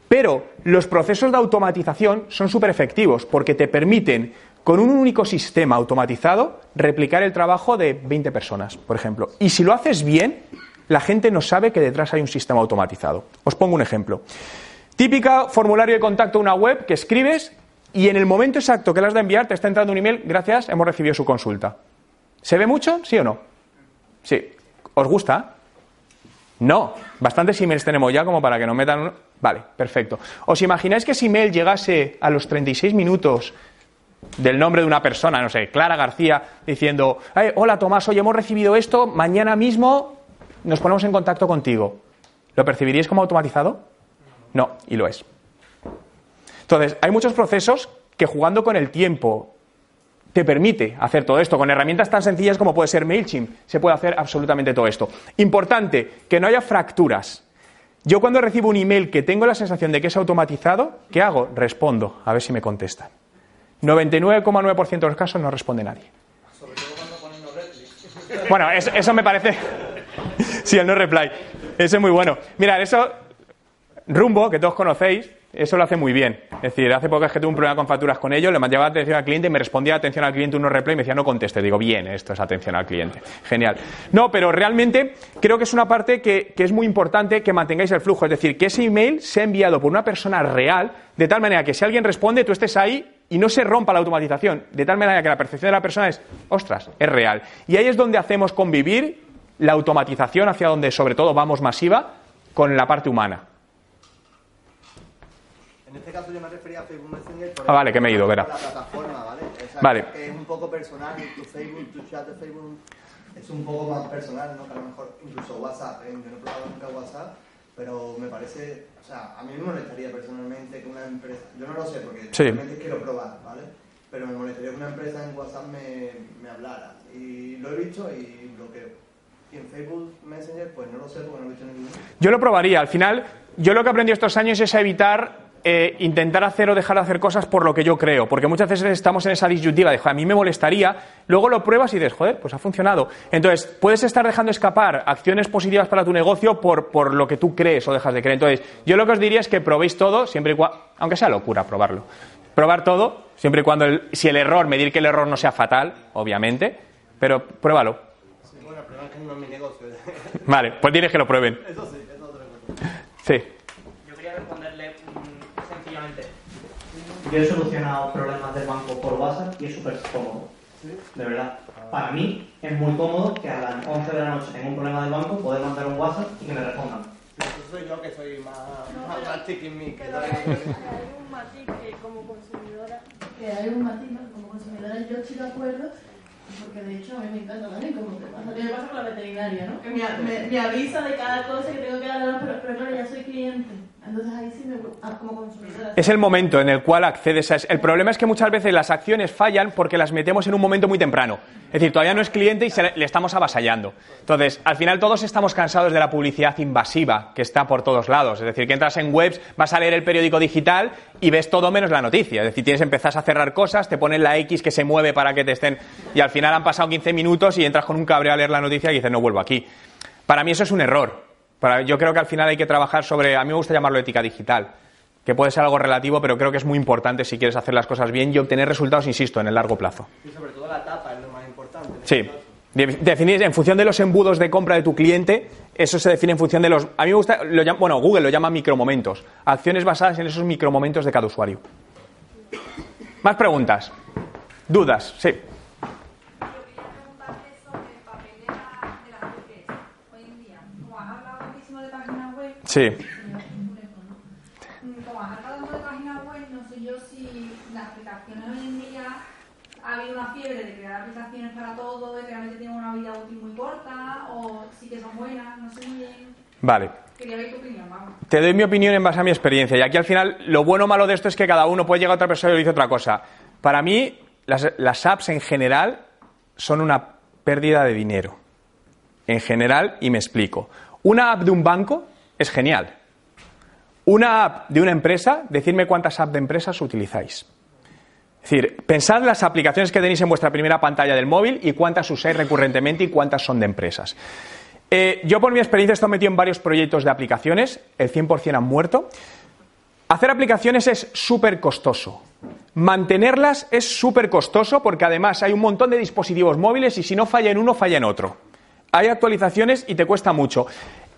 Pero los procesos de automatización son súper efectivos porque te permiten, con un único sistema automatizado, replicar el trabajo de 20 personas, por ejemplo. Y si lo haces bien, la gente no sabe que detrás hay un sistema automatizado. Os pongo un ejemplo. Típica formulario de contacto a una web que escribes y en el momento exacto que le has de enviar te está entrando un email, gracias, hemos recibido su consulta. ¿Se ve mucho? ¿Sí o no? Sí. ¿Os gusta? No. Bastantes emails tenemos ya como para que nos metan... Vale, perfecto. ¿Os imagináis que ese email llegase a los 36 minutos del nombre de una persona, no sé, Clara García, diciendo, hola Tomás, hoy hemos recibido esto, mañana mismo nos ponemos en contacto contigo. ¿Lo percibiríais como automatizado? No, y lo es. Entonces, hay muchos procesos que jugando con el tiempo te permite hacer todo esto. Con herramientas tan sencillas como puede ser MailChimp, se puede hacer absolutamente todo esto. Importante, que no haya fracturas. Yo cuando recibo un email que tengo la sensación de que es automatizado, ¿qué hago? Respondo, a ver si me contestan. 99,9% de los casos no responde nadie. Sobre todo cuando Bueno, eso, eso me parece... sí, el no reply. Eso es muy bueno. Mirad, eso... Rumbo, que todos conocéis, eso lo hace muy bien. Es decir, hace poco que tuve un problema con facturas con ellos, le mandaba atención al cliente y me respondía atención al cliente uno replay y me decía no conteste. Digo, bien, esto es atención al cliente. Genial. No, pero realmente creo que es una parte que es muy importante que mantengáis el flujo. Es decir, que ese email sea enviado por una persona real, de tal manera que si alguien responde, tú estés ahí y no se rompa la automatización. De tal manera que la percepción de la persona es, ostras, es real. Y ahí es donde hacemos convivir la automatización hacia donde sobre todo vamos masiva con la parte humana. En este caso yo me refería a Facebook Messenger por ah, vale, que me he ido, verá. la plataforma, ¿vale? vale. Que es un poco personal, tu Facebook, tu chat de Facebook es un poco más personal, ¿no? Que a lo mejor incluso WhatsApp, ¿eh? yo no he probado nunca WhatsApp, pero me parece, o sea, a mí me molestaría personalmente que una empresa, yo no lo sé porque realmente quiero probar, ¿vale? Pero me molestaría que una empresa en WhatsApp me, me hablara. Y lo he visto y bloqueo. Y en Facebook Messenger, pues no lo sé porque no he visto ninguno. Yo lo probaría. Al final, yo lo que he aprendido estos años es a evitar eh, intentar hacer o dejar de hacer cosas por lo que yo creo, porque muchas veces estamos en esa disyuntiva de, a mí me molestaría, luego lo pruebas y dices, joder, pues ha funcionado. Entonces, puedes estar dejando escapar acciones positivas para tu negocio por, por lo que tú crees o dejas de creer. Entonces, yo lo que os diría es que probéis todo, siempre y cuando, aunque sea locura probarlo. Probar todo, siempre y cuando, si el error, medir que el error no sea fatal, obviamente, pero pruébalo. bueno, que no es mi negocio. Vale, pues tienes que lo prueben. Eso sí, eso Sí. Yo he solucionado problemas del banco por WhatsApp y es súper cómodo. De verdad. Para mí es muy cómodo que a las 11 de la noche tengo un problema del banco, poder mandar un WhatsApp y que me respondan. Eso soy yo que soy más, no, más, más me. Pero hay, hay un matiz que como consumidora, que hay un matiz, como consumidora yo estoy de acuerdo porque de hecho a mí me encanta también, como te pasa, me pasa con la veterinaria, ¿no? Que me, me, avisa de cada cosa que tengo que dar, pero, pero claro, ya soy cliente. Entonces ahí sí me, ah, como consumidora. Es el momento en el cual accedes a... El problema es que muchas veces las acciones fallan porque las metemos en un momento muy temprano. Es decir, todavía no es cliente y le estamos avasallando. Entonces, al final todos estamos cansados de la publicidad invasiva que está por todos lados. Es decir, que entras en webs, vas a leer el periódico digital y ves todo menos la noticia. Es decir, tienes empezás a cerrar cosas, te ponen la X que se mueve para que te estén... Y al final han pasado 15 minutos y entras con un cabreo a leer la noticia y dices, no vuelvo aquí. Para mí eso es un error. Para, yo creo que al final hay que trabajar sobre... A mí me gusta llamarlo ética digital que puede ser algo relativo, pero creo que es muy importante si quieres hacer las cosas bien y obtener resultados, insisto, en el largo plazo. Y sobre todo la etapa es lo más importante. Sí. Definir en función de los embudos de compra de tu cliente, eso se define en función de los. A mí me gusta, lo bueno, Google lo llama micromomentos. Acciones basadas en esos micromomentos de cada usuario. Más preguntas. Dudas, sí. Sí. ha habido una fiebre de crear aplicaciones para todo, de que realmente tienen una vida útil muy corta, o sí que son buenas, no sé muy bien. Vale. Quería ver tu opinión, vamos. Te doy mi opinión en base a mi experiencia. Y aquí al final, lo bueno o malo de esto es que cada uno puede llegar a otra persona y le dice otra cosa. Para mí, las, las apps en general son una pérdida de dinero. En general, y me explico. Una app de un banco es genial. Una app de una empresa, decirme cuántas apps de empresas utilizáis. Es decir, pensad las aplicaciones que tenéis en vuestra primera pantalla del móvil y cuántas usáis recurrentemente y cuántas son de empresas. Eh, yo por mi experiencia he estado metido en varios proyectos de aplicaciones, el 100% han muerto. Hacer aplicaciones es súper costoso. Mantenerlas es súper costoso porque además hay un montón de dispositivos móviles y si no falla en uno, falla en otro. Hay actualizaciones y te cuesta mucho.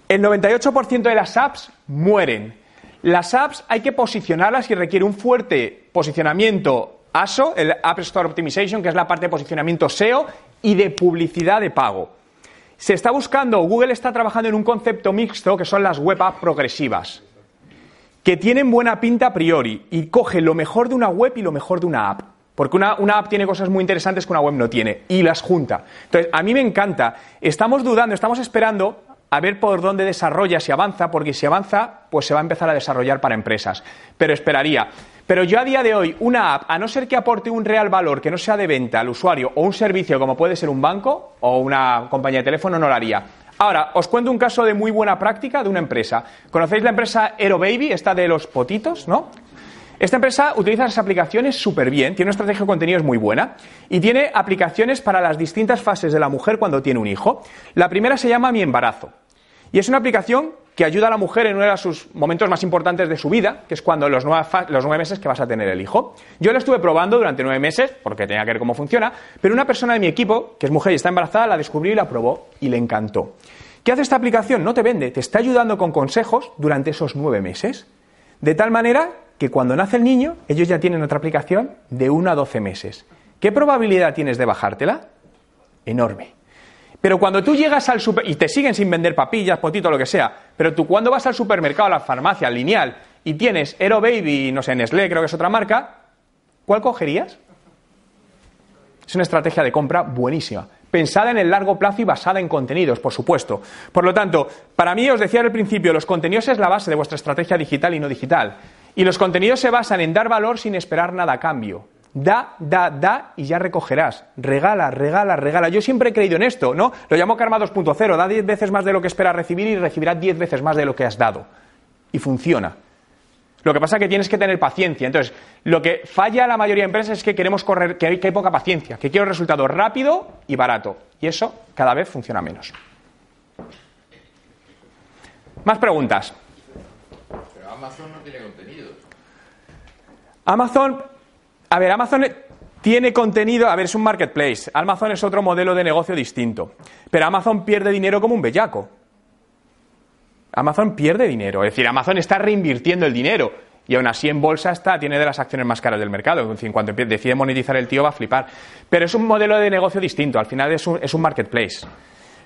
El 98% de las apps mueren. Las apps hay que posicionarlas y requiere un fuerte posicionamiento ASO, el App Store Optimization, que es la parte de posicionamiento SEO y de publicidad de pago. Se está buscando, Google está trabajando en un concepto mixto que son las web apps progresivas que tienen buena pinta a priori y coge lo mejor de una web y lo mejor de una app. Porque una, una, app tiene cosas muy interesantes que una web no tiene y las junta. Entonces, a mí me encanta. Estamos dudando, estamos esperando a ver por dónde desarrolla, si avanza, porque si avanza, pues se va a empezar a desarrollar para empresas. Pero esperaría. Pero yo a día de hoy, una app, a no ser que aporte un real valor que no sea de venta al usuario o un servicio como puede ser un banco o una compañía de teléfono, no lo haría. Ahora, os cuento un caso de muy buena práctica de una empresa. ¿Conocéis la empresa Aerobaby, esta de los potitos, no? Esta empresa utiliza esas aplicaciones súper bien, tiene una estrategia de contenidos muy buena y tiene aplicaciones para las distintas fases de la mujer cuando tiene un hijo. La primera se llama Mi embarazo y es una aplicación que ayuda a la mujer en uno de sus momentos más importantes de su vida, que es cuando los nueve, los nueve meses que vas a tener el hijo. Yo lo estuve probando durante nueve meses, porque tenía que ver cómo funciona, pero una persona de mi equipo, que es mujer y está embarazada, la descubrió y la probó y le encantó. ¿Qué hace esta aplicación? No te vende, te está ayudando con consejos durante esos nueve meses. De tal manera que cuando nace el niño, ellos ya tienen otra aplicación de uno a doce meses. ¿Qué probabilidad tienes de bajártela? Enorme. Pero cuando tú llegas al super y te siguen sin vender papillas, potito, lo que sea, pero tú cuando vas al supermercado, a la farmacia, al lineal y tienes Aero Baby, no sé, Nestlé, creo que es otra marca, ¿cuál cogerías? Es una estrategia de compra buenísima, pensada en el largo plazo y basada en contenidos, por supuesto. Por lo tanto, para mí os decía al principio, los contenidos es la base de vuestra estrategia digital y no digital. Y los contenidos se basan en dar valor sin esperar nada a cambio. Da, da, da y ya recogerás. Regala, regala, regala. Yo siempre he creído en esto, ¿no? Lo llamo Karma 2.0. Da 10 veces más de lo que esperas recibir y recibirás 10 veces más de lo que has dado. Y funciona. Lo que pasa es que tienes que tener paciencia. Entonces, lo que falla a la mayoría de empresas es que queremos correr, que hay, que hay poca paciencia, que quiero resultado rápido y barato. Y eso cada vez funciona menos. Más preguntas. Amazon no tiene contenidos. Amazon a ver, Amazon tiene contenido, a ver, es un marketplace. Amazon es otro modelo de negocio distinto. Pero Amazon pierde dinero como un bellaco. Amazon pierde dinero. Es decir, Amazon está reinvirtiendo el dinero. Y aún así en bolsa está, tiene de las acciones más caras del mercado. En fin, cuando decide monetizar el tío va a flipar. Pero es un modelo de negocio distinto. Al final es un, es un marketplace.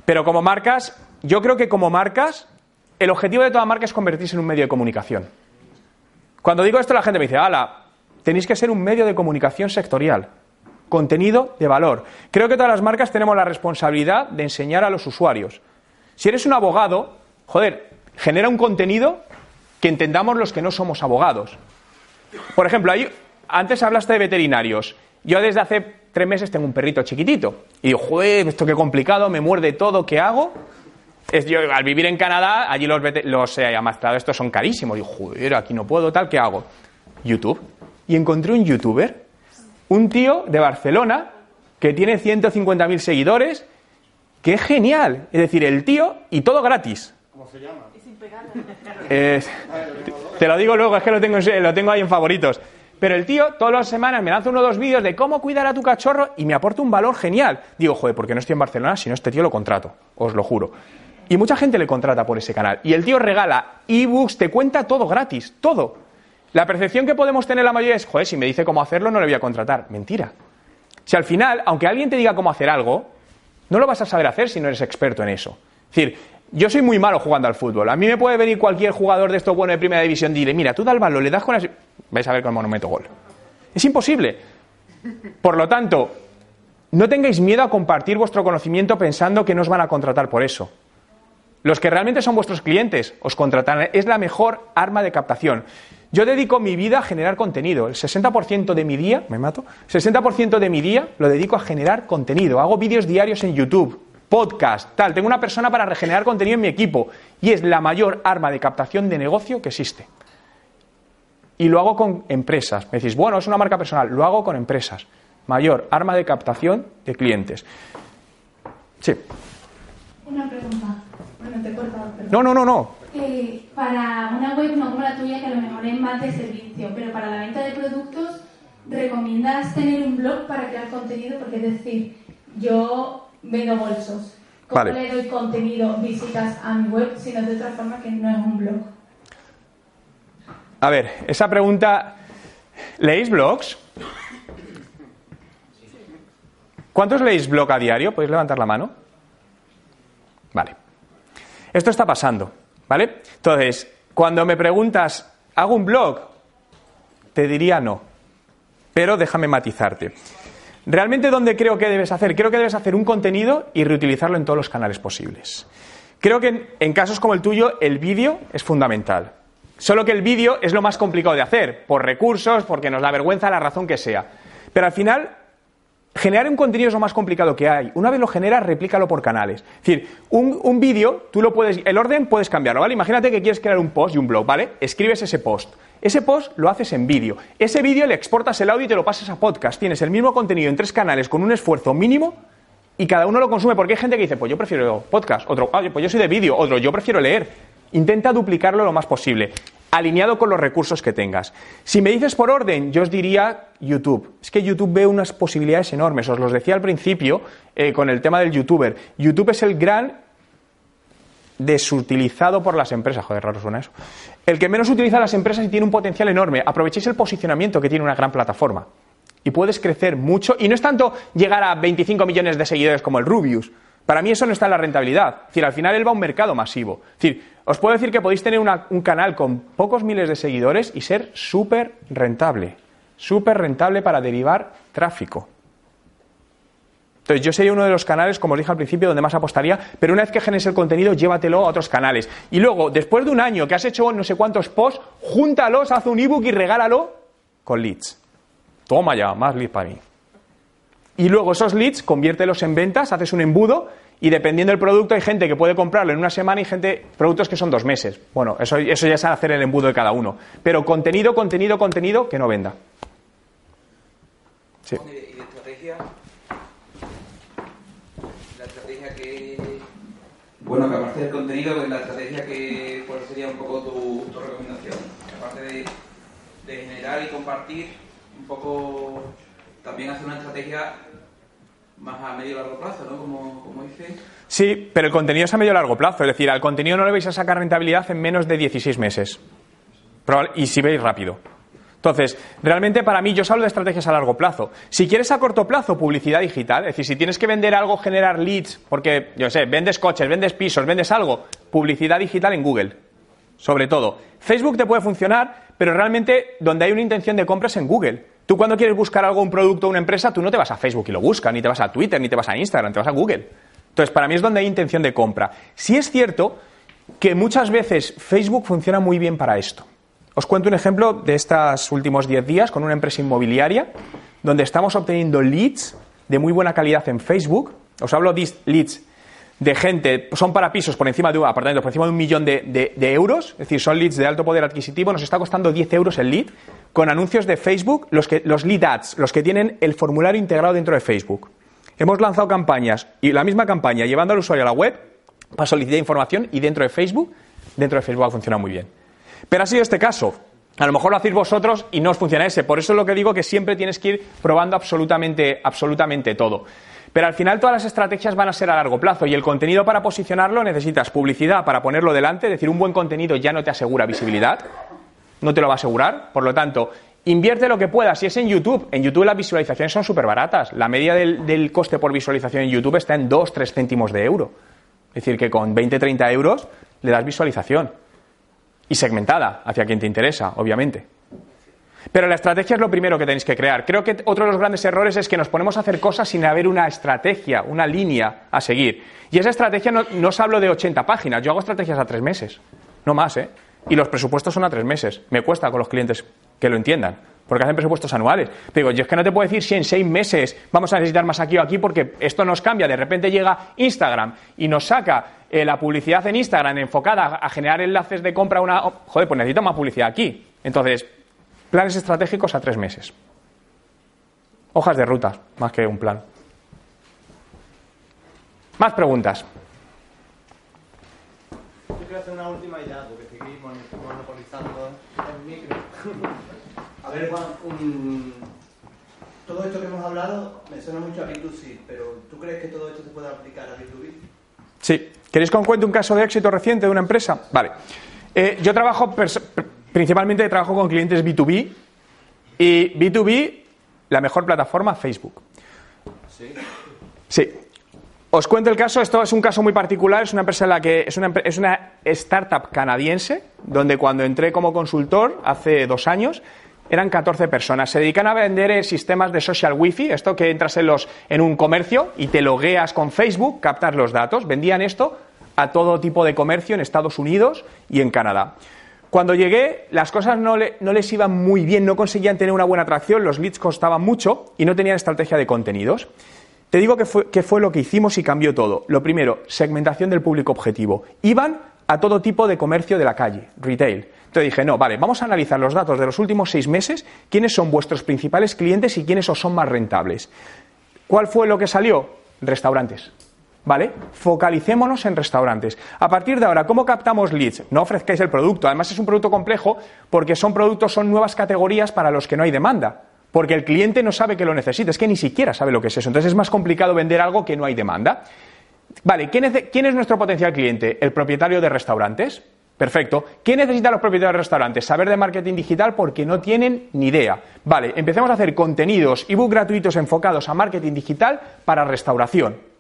Pero como marcas, yo creo que como marcas, el objetivo de toda marca es convertirse en un medio de comunicación. Cuando digo esto, la gente me dice, ala, tenéis que ser un medio de comunicación sectorial, contenido de valor. Creo que todas las marcas tenemos la responsabilidad de enseñar a los usuarios. Si eres un abogado, joder, genera un contenido que entendamos los que no somos abogados. Por ejemplo, antes hablaste de veterinarios. Yo desde hace tres meses tengo un perrito chiquitito. Y digo, joder, esto qué complicado, me muerde todo, ¿qué hago? Es, yo, al vivir en Canadá, allí los, los eh, amastrados estos son carísimos. Digo, joder, aquí no puedo, tal, ¿qué hago? YouTube y encontré un youtuber, un tío de Barcelona que tiene 150.000 seguidores, que es genial. Es decir, el tío y todo gratis. ¿Cómo se llama? te lo digo luego, es que lo tengo, lo tengo ahí en favoritos. Pero el tío todas las semanas me lanza uno o dos vídeos de cómo cuidar a tu cachorro y me aporta un valor genial. Digo, joder, porque no estoy en Barcelona, si no este tío lo contrato, os lo juro. Y mucha gente le contrata por ese canal. Y el tío regala ebooks, te cuenta todo gratis, todo. La percepción que podemos tener la mayoría es, joder, si me dice cómo hacerlo, no le voy a contratar. Mentira. Si al final, aunque alguien te diga cómo hacer algo, no lo vas a saber hacer si no eres experto en eso. Es decir, yo soy muy malo jugando al fútbol. A mí me puede venir cualquier jugador de esto bueno de primera división y dirle, mira, tú da el balón, le das con las... Vais a ver cómo no meto gol. Es imposible. Por lo tanto, no tengáis miedo a compartir vuestro conocimiento pensando que no os van a contratar por eso. Los que realmente son vuestros clientes os contratarán. Es la mejor arma de captación. Yo dedico mi vida a generar contenido. El 60% de mi día, me mato, 60% de mi día lo dedico a generar contenido. Hago vídeos diarios en YouTube, podcast, tal. Tengo una persona para regenerar contenido en mi equipo y es la mayor arma de captación de negocio que existe. Y lo hago con empresas. Me decís, bueno, es una marca personal. Lo hago con empresas. Mayor arma de captación de clientes. Sí. Una pregunta. No, no, no, no. eh, para una web no como la tuya, que a lo mejor es más de servicio, pero para la venta de productos, ¿recomiendas tener un blog para crear contenido? Porque es decir, yo vendo bolsos. ¿Cómo le doy contenido, visitas a mi web, sino de otra forma que no es un blog? A ver, esa pregunta, ¿leéis blogs? ¿Cuántos leéis blog a diario? ¿Podéis levantar la mano? Vale. Esto está pasando, ¿vale? Entonces, cuando me preguntas, ¿hago un blog? Te diría no. Pero déjame matizarte. Realmente, ¿dónde creo que debes hacer? Creo que debes hacer un contenido y reutilizarlo en todos los canales posibles. Creo que en, casos como el tuyo, el vídeo es fundamental. Solo que el vídeo es lo más complicado de hacer, por recursos, porque nos da vergüenza, la razón que sea. Pero al final, generar un contenido es lo más complicado que hay. Una vez lo generas, replícalo por canales. Es decir, un, un vídeo, tú lo puedes, el orden puedes cambiarlo, ¿vale? Imagínate que quieres crear un post y un blog, ¿vale? Escribes ese post. Ese post lo haces en vídeo. Ese vídeo le exportas el audio y te lo pasas a podcast. Tienes el mismo contenido en tres canales con un esfuerzo mínimo y cada uno lo consume. Porque hay gente que dice, pues yo prefiero podcast. Otro, ah, pues yo soy de vídeo. Otro, yo prefiero leer. Intenta duplicarlo lo más posible, alineado con los recursos que tengas. Si me dices por orden, yo os diría YouTube. Es que YouTube ve unas posibilidades enormes. Os los decía al principio eh, con el tema del youtuber. YouTube es el gran desutilizado por las empresas. Joder, raro suena eso. El que menos utiliza las empresas y tiene un potencial enorme. Aprovechéis el posicionamiento que tiene una gran plataforma. Y puedes crecer mucho. Y no es tanto llegar a 25 millones de seguidores como el Rubius. Para mí eso no está en la rentabilidad. Es decir, al final él va a un mercado masivo. Es decir, os puedo decir que podéis tener un canal con pocos miles de seguidores y ser súper rentable. Súper rentable para derivar tráfico. Entonces, yo sería uno de los canales, como os dije al principio, donde más apostaría, pero una vez que generes el contenido, llévatelo a otros canales. Y luego, después de un año que has hecho no sé cuántos posts, júntalos, haz un ebook y regálalo con leads. Toma ya, más leads para mí. Y luego esos leads, conviértelos en ventas, haces un embudo y dependiendo del producto hay gente que puede comprarlo en una semana y gente, productos que son dos meses. Bueno, eso, eso ya es hacer el embudo de cada uno. Pero contenido, contenido, contenido que no venda. Sí. Bueno, que aparte del contenido, pues, la estrategia que cuál sería un poco tu, recomendación, aparte de, generar y compartir, un poco también hacer una estrategia más a medio y largo plazo, ¿no? Como, como dice. Sí, pero el contenido es a medio y largo plazo, es decir, al contenido no le vais a sacar rentabilidad en menos de 16 meses. Y si veis rápido. Entonces, realmente para mí yo os hablo de estrategias a largo plazo. Si quieres a corto plazo, publicidad digital, es decir, si tienes que vender algo, generar leads, porque, yo sé, vendes coches, vendes pisos, vendes algo, publicidad digital en Google. Sobre todo. Facebook te puede funcionar, pero realmente donde hay una intención de compra es en Google. Tú cuando quieres buscar algo, un producto una empresa, tú no te vas a Facebook y lo buscas, ni te vas a Twitter, ni te vas a Instagram, te vas a Google. Entonces, para mí es donde hay intención de compra. Si es cierto que muchas veces Facebook funciona muy bien para esto. Os cuento un ejemplo de estos últimos 10 días con una empresa inmobiliaria donde estamos obteniendo leads de muy buena calidad en Facebook. Os hablo de leads de gente, son para pisos por encima de un apartamento, por encima de un millón de, euros, es decir, son leads de alto poder adquisitivo, nos está costando 10 euros el lead, con anuncios de Facebook, los, que, los lead ads, los que tienen el formulario integrado dentro de Facebook. Hemos lanzado campañas y la misma campaña llevando al usuario a la web para solicitar información y dentro de Facebook, dentro de Facebook ha funcionado muy bien. Pero ha sido este caso. A lo mejor lo hacéis vosotros y no os funciona ese. Por eso es lo que digo que siempre tienes que ir probando absolutamente, absolutamente todo. Pero al final todas las estrategias van a ser a largo plazo y el contenido para posicionarlo necesitas publicidad para ponerlo delante, es decir, un buen contenido ya no te asegura visibilidad, no te lo va a asegurar, por lo tanto, invierte lo que puedas. Si es en YouTube, en YouTube las visualizaciones son súper baratas. La media del, del, coste por visualización en YouTube está en 2-3 céntimos de euro. Es decir, que con 20-30 euros le das visualización y segmentada hacia quien te interesa, obviamente. Pero la estrategia es lo primero que tenéis que crear. Creo que otro de los grandes errores es que nos ponemos a hacer cosas sin haber una estrategia, una línea a seguir. Y esa estrategia no, no os hablo de 80 páginas, yo hago estrategias a tres meses, no más, ¿eh? Y los presupuestos son a tres meses. Me cuesta con los clientes que lo entiendan porque hacen presupuestos anuales. Pero digo, yo es que no te puedo decir si en seis meses vamos a necesitar más aquí o aquí, porque esto nos cambia. De repente llega Instagram y nos saca eh, la publicidad en Instagram enfocada a generar enlaces de compra una. Joder, pues necesito más publicidad aquí. Entonces, planes estratégicos a tres meses. Hojas de ruta, más que un plan. Más preguntas. quiero hacer una última ya, porque seguimos monopolizando el micro. a ver, Juan, todo esto que hemos hablado me suena mucho a B2C, pero ¿tú crees que todo esto se puede aplicar a B2B? Sí. ¿Queréis que os cuente un caso de éxito reciente de una empresa? Vale. Eh, yo trabajo principalmente trabajo con clientes B2B y B2B, la mejor plataforma, Facebook. Sí. Sí. Os cuento el caso, esto es un caso muy particular, es una empresa en la que es una, es una startup canadiense, donde cuando entré como consultor hace dos años, eran 14 personas. Se dedican a vender sistemas de social wifi, esto que entras en, los, en un comercio y te logueas con Facebook, captas los datos. Vendían esto a todo tipo de comercio en Estados Unidos y en Canadá. Cuando llegué, las cosas no, no, les iban muy bien, no conseguían tener una buena atracción, los leads costaban mucho y no tenían estrategia de contenidos. Te digo que fue, fue lo que hicimos y cambió todo. Lo primero, segmentación del público objetivo. Iban a todo tipo de comercio de la calle, retail. Entonces dije, no, vale, vamos a analizar los datos de los últimos seis meses, quiénes son vuestros principales clientes y quiénes os son más rentables. ¿Cuál fue lo que salió? Restaurantes. ¿Vale? Focalicémonos en restaurantes. A partir de ahora, ¿cómo captamos leads? No ofrezcáis el producto. Además, es un producto complejo porque son productos, son nuevas categorías para los que no hay demanda. Porque el cliente no sabe que lo necesita, es que ni siquiera sabe lo que es eso. Entonces es más complicado vender algo que no hay demanda. Vale, ¿quién es, ¿quién es nuestro potencial cliente? El propietario de restaurantes. Perfecto. ¿Qué necesitan los propietarios de restaurantes? Saber de marketing digital porque no tienen ni idea. Vale, empecemos a hacer contenidos, ebook gratuitos enfocados a marketing digital para restauración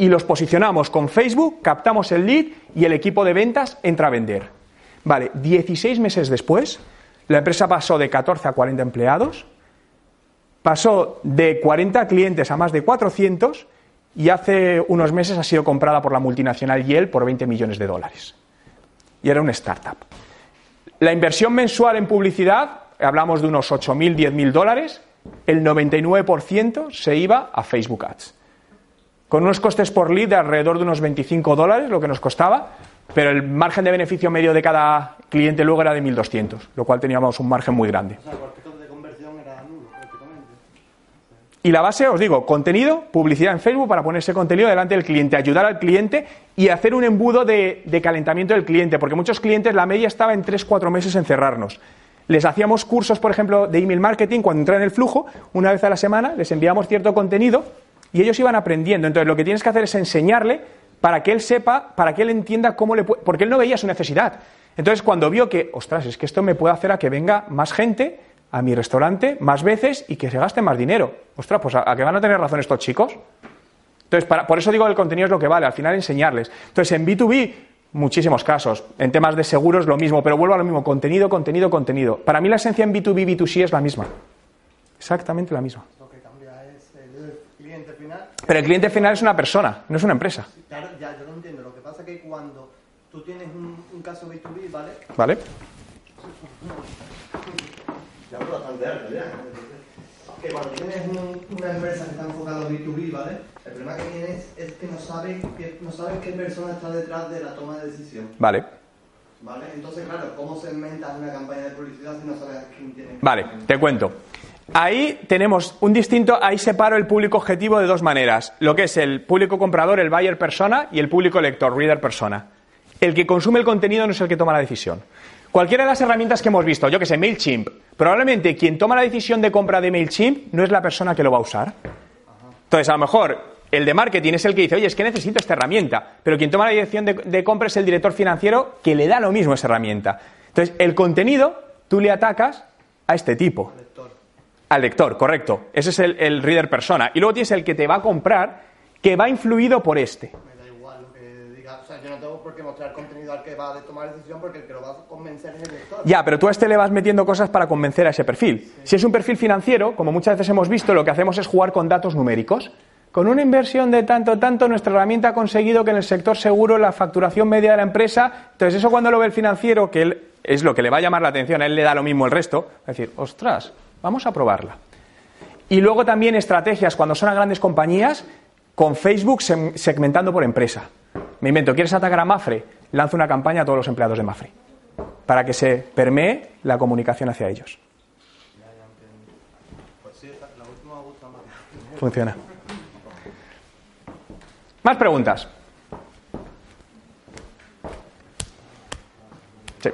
y los posicionamos con Facebook, captamos el lead y el equipo de ventas entra a vender. Vale, 16 meses después, la empresa pasó de 14 a 40 empleados, pasó de 40 clientes a más de 400 y hace unos meses ha sido comprada por la multinacional Yale por 20 millones de dólares. Y era una startup. La inversión mensual en publicidad, hablamos de unos 8.000, 10.000 dólares, el 99% se iba a Facebook Ads con unos costes por lead de alrededor de unos 25 dólares, lo que nos costaba, pero el margen de beneficio medio de cada cliente luego era de 1.200, lo cual teníamos un margen muy grande. Y la base, os digo, contenido, publicidad en Facebook para ponerse contenido delante del cliente, ayudar al cliente y hacer un embudo de, de calentamiento del cliente, porque muchos clientes la media estaba en 3-4 meses en cerrarnos. Les hacíamos cursos, por ejemplo, de email marketing cuando entran en el flujo, una vez a la semana, les enviamos cierto contenido y ellos iban aprendiendo. Entonces lo que tienes que hacer es enseñarle para que él sepa, para que él entienda cómo le puede... Porque él no veía su necesidad. Entonces cuando vio que, ostras, es que esto me puede hacer a que venga más gente a mi restaurante más veces y que se gaste más dinero. Ostras, pues a, que van a tener razón estos chicos. Entonces, por eso digo que el contenido es lo que vale, al final enseñarles. Entonces, en B2B, muchísimos casos. En temas de seguros, lo mismo, pero vuelvo a lo mismo, contenido, contenido, contenido. Para mí la esencia en B2B, B2C es la misma. Exactamente la misma. Pero el cliente final es una persona, no es una empresa. Claro, ya, yo lo entiendo. Lo que pasa es que cuando tú tienes un, caso B2B, ¿vale? ¿Vale? Ya hablo bastante alto, ya. Que cuando tienes una empresa que está enfocada en B2B, ¿vale? El problema que tienes es que no sabes, que no sabes qué persona está detrás de la toma de decisión. Vale. ¿Vale? Entonces, claro, ¿cómo se inventa una campaña de publicidad si no sabes a quién tiene? Vale, te cuento. Ahí tenemos un distinto, ahí separo el público objetivo de dos maneras, lo que es el público comprador, el buyer persona, y el público lector, reader persona. El que consume el contenido no es el que toma la decisión. Cualquiera de las herramientas que hemos visto, yo que sé, MailChimp, probablemente quien toma la decisión de compra de MailChimp no es la persona que lo va a usar. Entonces, a lo mejor el de marketing es el que dice, oye, es que necesito esta herramienta, pero quien toma la decisión de, de compra es el director financiero que le da lo mismo esa herramienta. Entonces, el contenido tú le atacas a este tipo. Al lector, correcto. Ese es el, reader persona. Y luego tienes el que te va a comprar, que va influido por este. Me da igual lo que diga. O sea, yo no tengo por qué mostrar contenido al que va a tomar decisión porque el que lo va a convencer es el lector. Ya, pero tú a este le vas metiendo cosas para convencer a ese perfil. Si es un perfil financiero, como muchas veces hemos visto, lo que hacemos es jugar con datos numéricos. Con una inversión de tanto, tanto, nuestra herramienta ha conseguido que en el sector seguro la facturación media de la empresa, entonces eso cuando lo ve el financiero, que él, es lo que le va a llamar la atención, a él le da lo mismo el resto, es decir, ostras, Vamos a probarla. Y luego también estrategias cuando son a grandes compañías con Facebook segmentando por empresa. Me invento, ¿quieres atacar a Mafre? Lanzo una campaña a todos los empleados de Mafre para que se permee la comunicación hacia ellos. Funciona. Más preguntas. Eh,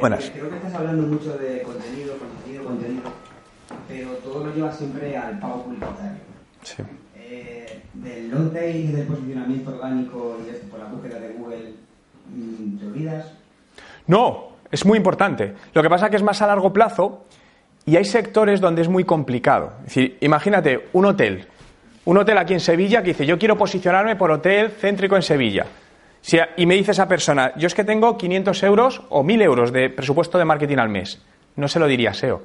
Buenas. Creo que estás hablando mucho de contenido, contenido, contenido, pero todo lo lleva siempre al pago publicitario. Sí. Eh, del long tail, del posicionamiento orgánico y por la búsqueda de Google, mm, ¿te olvidas? No, es muy importante. Lo que pasa es que es más a largo plazo y hay sectores donde es muy complicado. Es decir, imagínate un hotel, un hotel aquí en Sevilla que dice, yo quiero posicionarme por hotel céntrico en Sevilla. Y me dice esa persona, yo es que tengo 500 euros o 1000 euros de presupuesto de marketing al mes. No se lo diría SEO.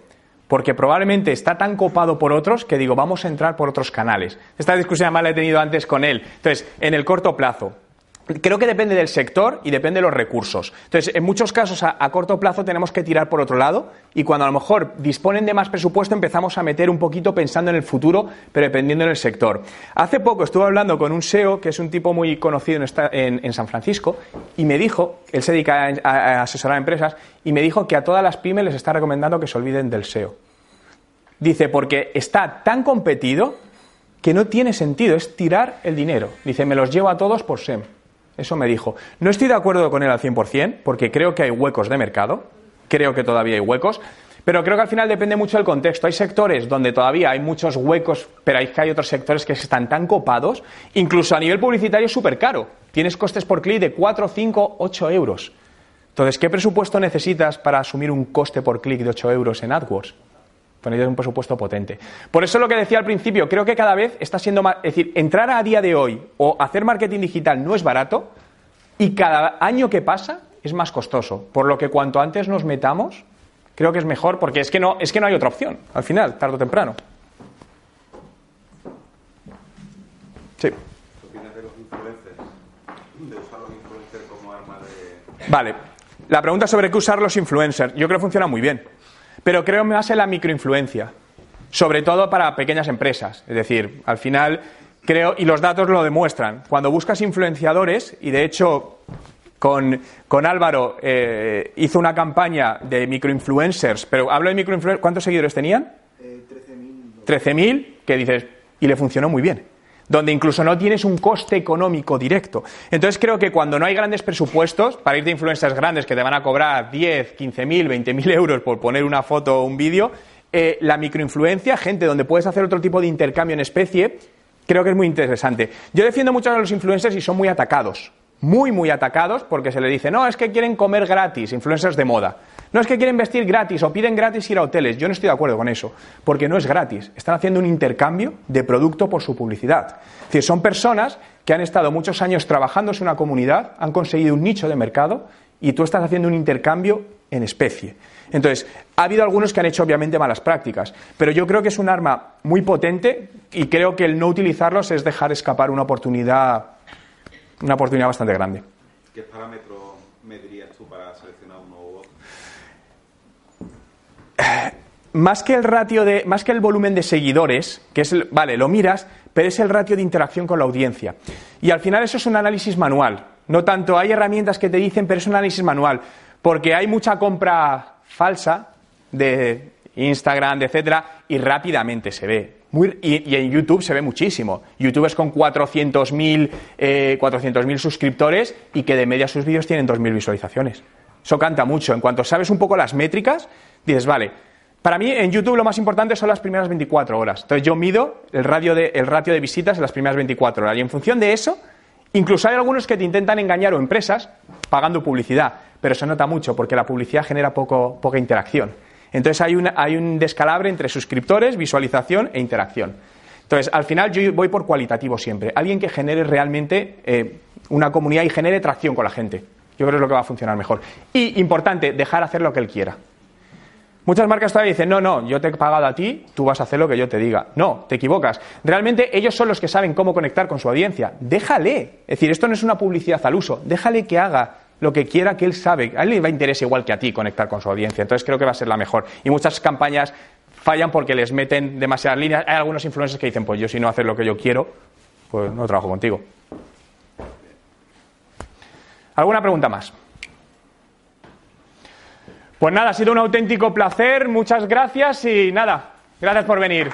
Porque probablemente está tan copado por otros que digo, vamos a entrar por otros canales. Esta discusión además la he tenido antes con él. Entonces, en el corto plazo, Creo que depende del sector y depende de los recursos. Entonces, en muchos casos a, corto plazo tenemos que tirar por otro lado y cuando a lo mejor disponen de más presupuesto empezamos a meter un poquito pensando en el futuro, pero dependiendo del sector. Hace poco estuve hablando con un SEO, que es un tipo muy conocido en, San Francisco, y me dijo, él se dedica a, asesorar a empresas, y me dijo que a todas las pymes les está recomendando que se olviden del SEO. Dice, porque está tan competido que no tiene sentido, es tirar el dinero. Dice, me los llevo a todos por SEM. Eso me dijo. No estoy de acuerdo con él al 100%, porque creo que hay huecos de mercado, creo que todavía hay huecos, pero creo que al final depende mucho del contexto. Hay sectores donde todavía hay muchos huecos, pero hay que hay otros sectores que están tan copados, incluso a nivel publicitario es súper caro. Tienes costes por clic de 4, 5, 8 euros. Entonces, ¿qué presupuesto necesitas para asumir un coste por clic de 8 euros en AdWords? Poner un presupuesto potente. Por eso lo que decía al principio, creo que cada vez está siendo más. Es decir, entrar a día de hoy o hacer marketing digital no es barato y cada año que pasa es más costoso. Por lo que cuanto antes nos metamos, creo que es mejor porque es que no, es que no hay otra opción, al final, tarde o temprano. Sí. ¿Qué opinas de los influencers? De usar los influencers como arma de. Vale. La pregunta sobre qué usar los influencers. Yo creo que funciona muy bien. Pero creo más en la microinfluencia, sobre todo para pequeñas empresas. Es decir, al final creo, y los datos lo demuestran, cuando buscas influenciadores, y de hecho con, Álvaro eh, hizo una campaña de microinfluencers, pero hablo de microinfluencers, ¿cuántos seguidores tenían? Eh, 13.000. 13.000, que dices, y le funcionó muy bien donde incluso no tienes un coste económico directo. Entonces creo que cuando no hay grandes presupuestos, para ir de influencers grandes que te van a cobrar 10, 15 mil, 20 mil euros por poner una foto o un vídeo, eh, la microinfluencia, gente donde puedes hacer otro tipo de intercambio en especie, creo que es muy interesante. Yo defiendo mucho a los influencers y son muy atacados, muy, muy atacados porque se le dice, no, es que quieren comer gratis, influencers de moda. No es que quieren vestir gratis o piden gratis ir a hoteles. Yo no estoy de acuerdo con eso, porque no es gratis. Están haciendo un intercambio de producto por su publicidad. Es decir, son personas que han estado muchos años trabajando en una comunidad, han conseguido un nicho de mercado y tú estás haciendo un intercambio en especie. Entonces, ha habido algunos que han hecho obviamente malas prácticas, pero yo creo que es un arma muy potente y creo que el no utilizarlos es dejar escapar una oportunidad, una oportunidad bastante grande. ¿Qué parámetro medirías tú para seleccionar un nuevo más que el ratio de, más que el volumen de seguidores, que es, vale, lo miras, pero es el ratio de interacción con la audiencia. Y al final eso es un análisis manual. No tanto hay herramientas que te dicen, pero es un análisis manual, porque hay mucha compra falsa de Instagram, de etcétera, y rápidamente se ve. Y, en YouTube se ve muchísimo. YouTube es con 400.000 eh, suscriptores y que de media sus vídeos tienen 2.000 visualizaciones. Eso canta mucho. En cuanto sabes un poco las métricas, dices, vale, para mí en YouTube lo más importante son las primeras 24 horas. Entonces yo mido el, ratio de visitas en las primeras 24 horas. Y en función de eso, incluso hay algunos que te intentan engañar o empresas pagando publicidad. Pero se nota mucho porque la publicidad genera poco, poca interacción. Entonces hay, un descalabre entre suscriptores, visualización e interacción. Entonces, al final yo voy por cualitativo siempre. Alguien que genere realmente eh, una comunidad y genere tracción con la gente. Yo creo que es lo que va a funcionar mejor. Y, importante, dejar hacer lo que él quiera. Muchas marcas todavía dicen, no, no, yo te he pagado a ti, tú vas a hacer lo que yo te diga. No, te equivocas. Realmente ellos son los que saben cómo conectar con su audiencia. Déjale. Es decir, esto no es una publicidad al uso. Déjale que haga lo que quiera que él sabe. A él le va a interés igual que a ti conectar con su audiencia. Entonces creo que va a ser la mejor. Y muchas campañas fallan porque les meten demasiadas líneas. Hay algunos influencers que dicen, pues yo si no haces lo que yo quiero, pues no trabajo contigo. ¿Alguna pregunta más? Pues nada, ha sido un auténtico placer, muchas gracias y nada, gracias por venir.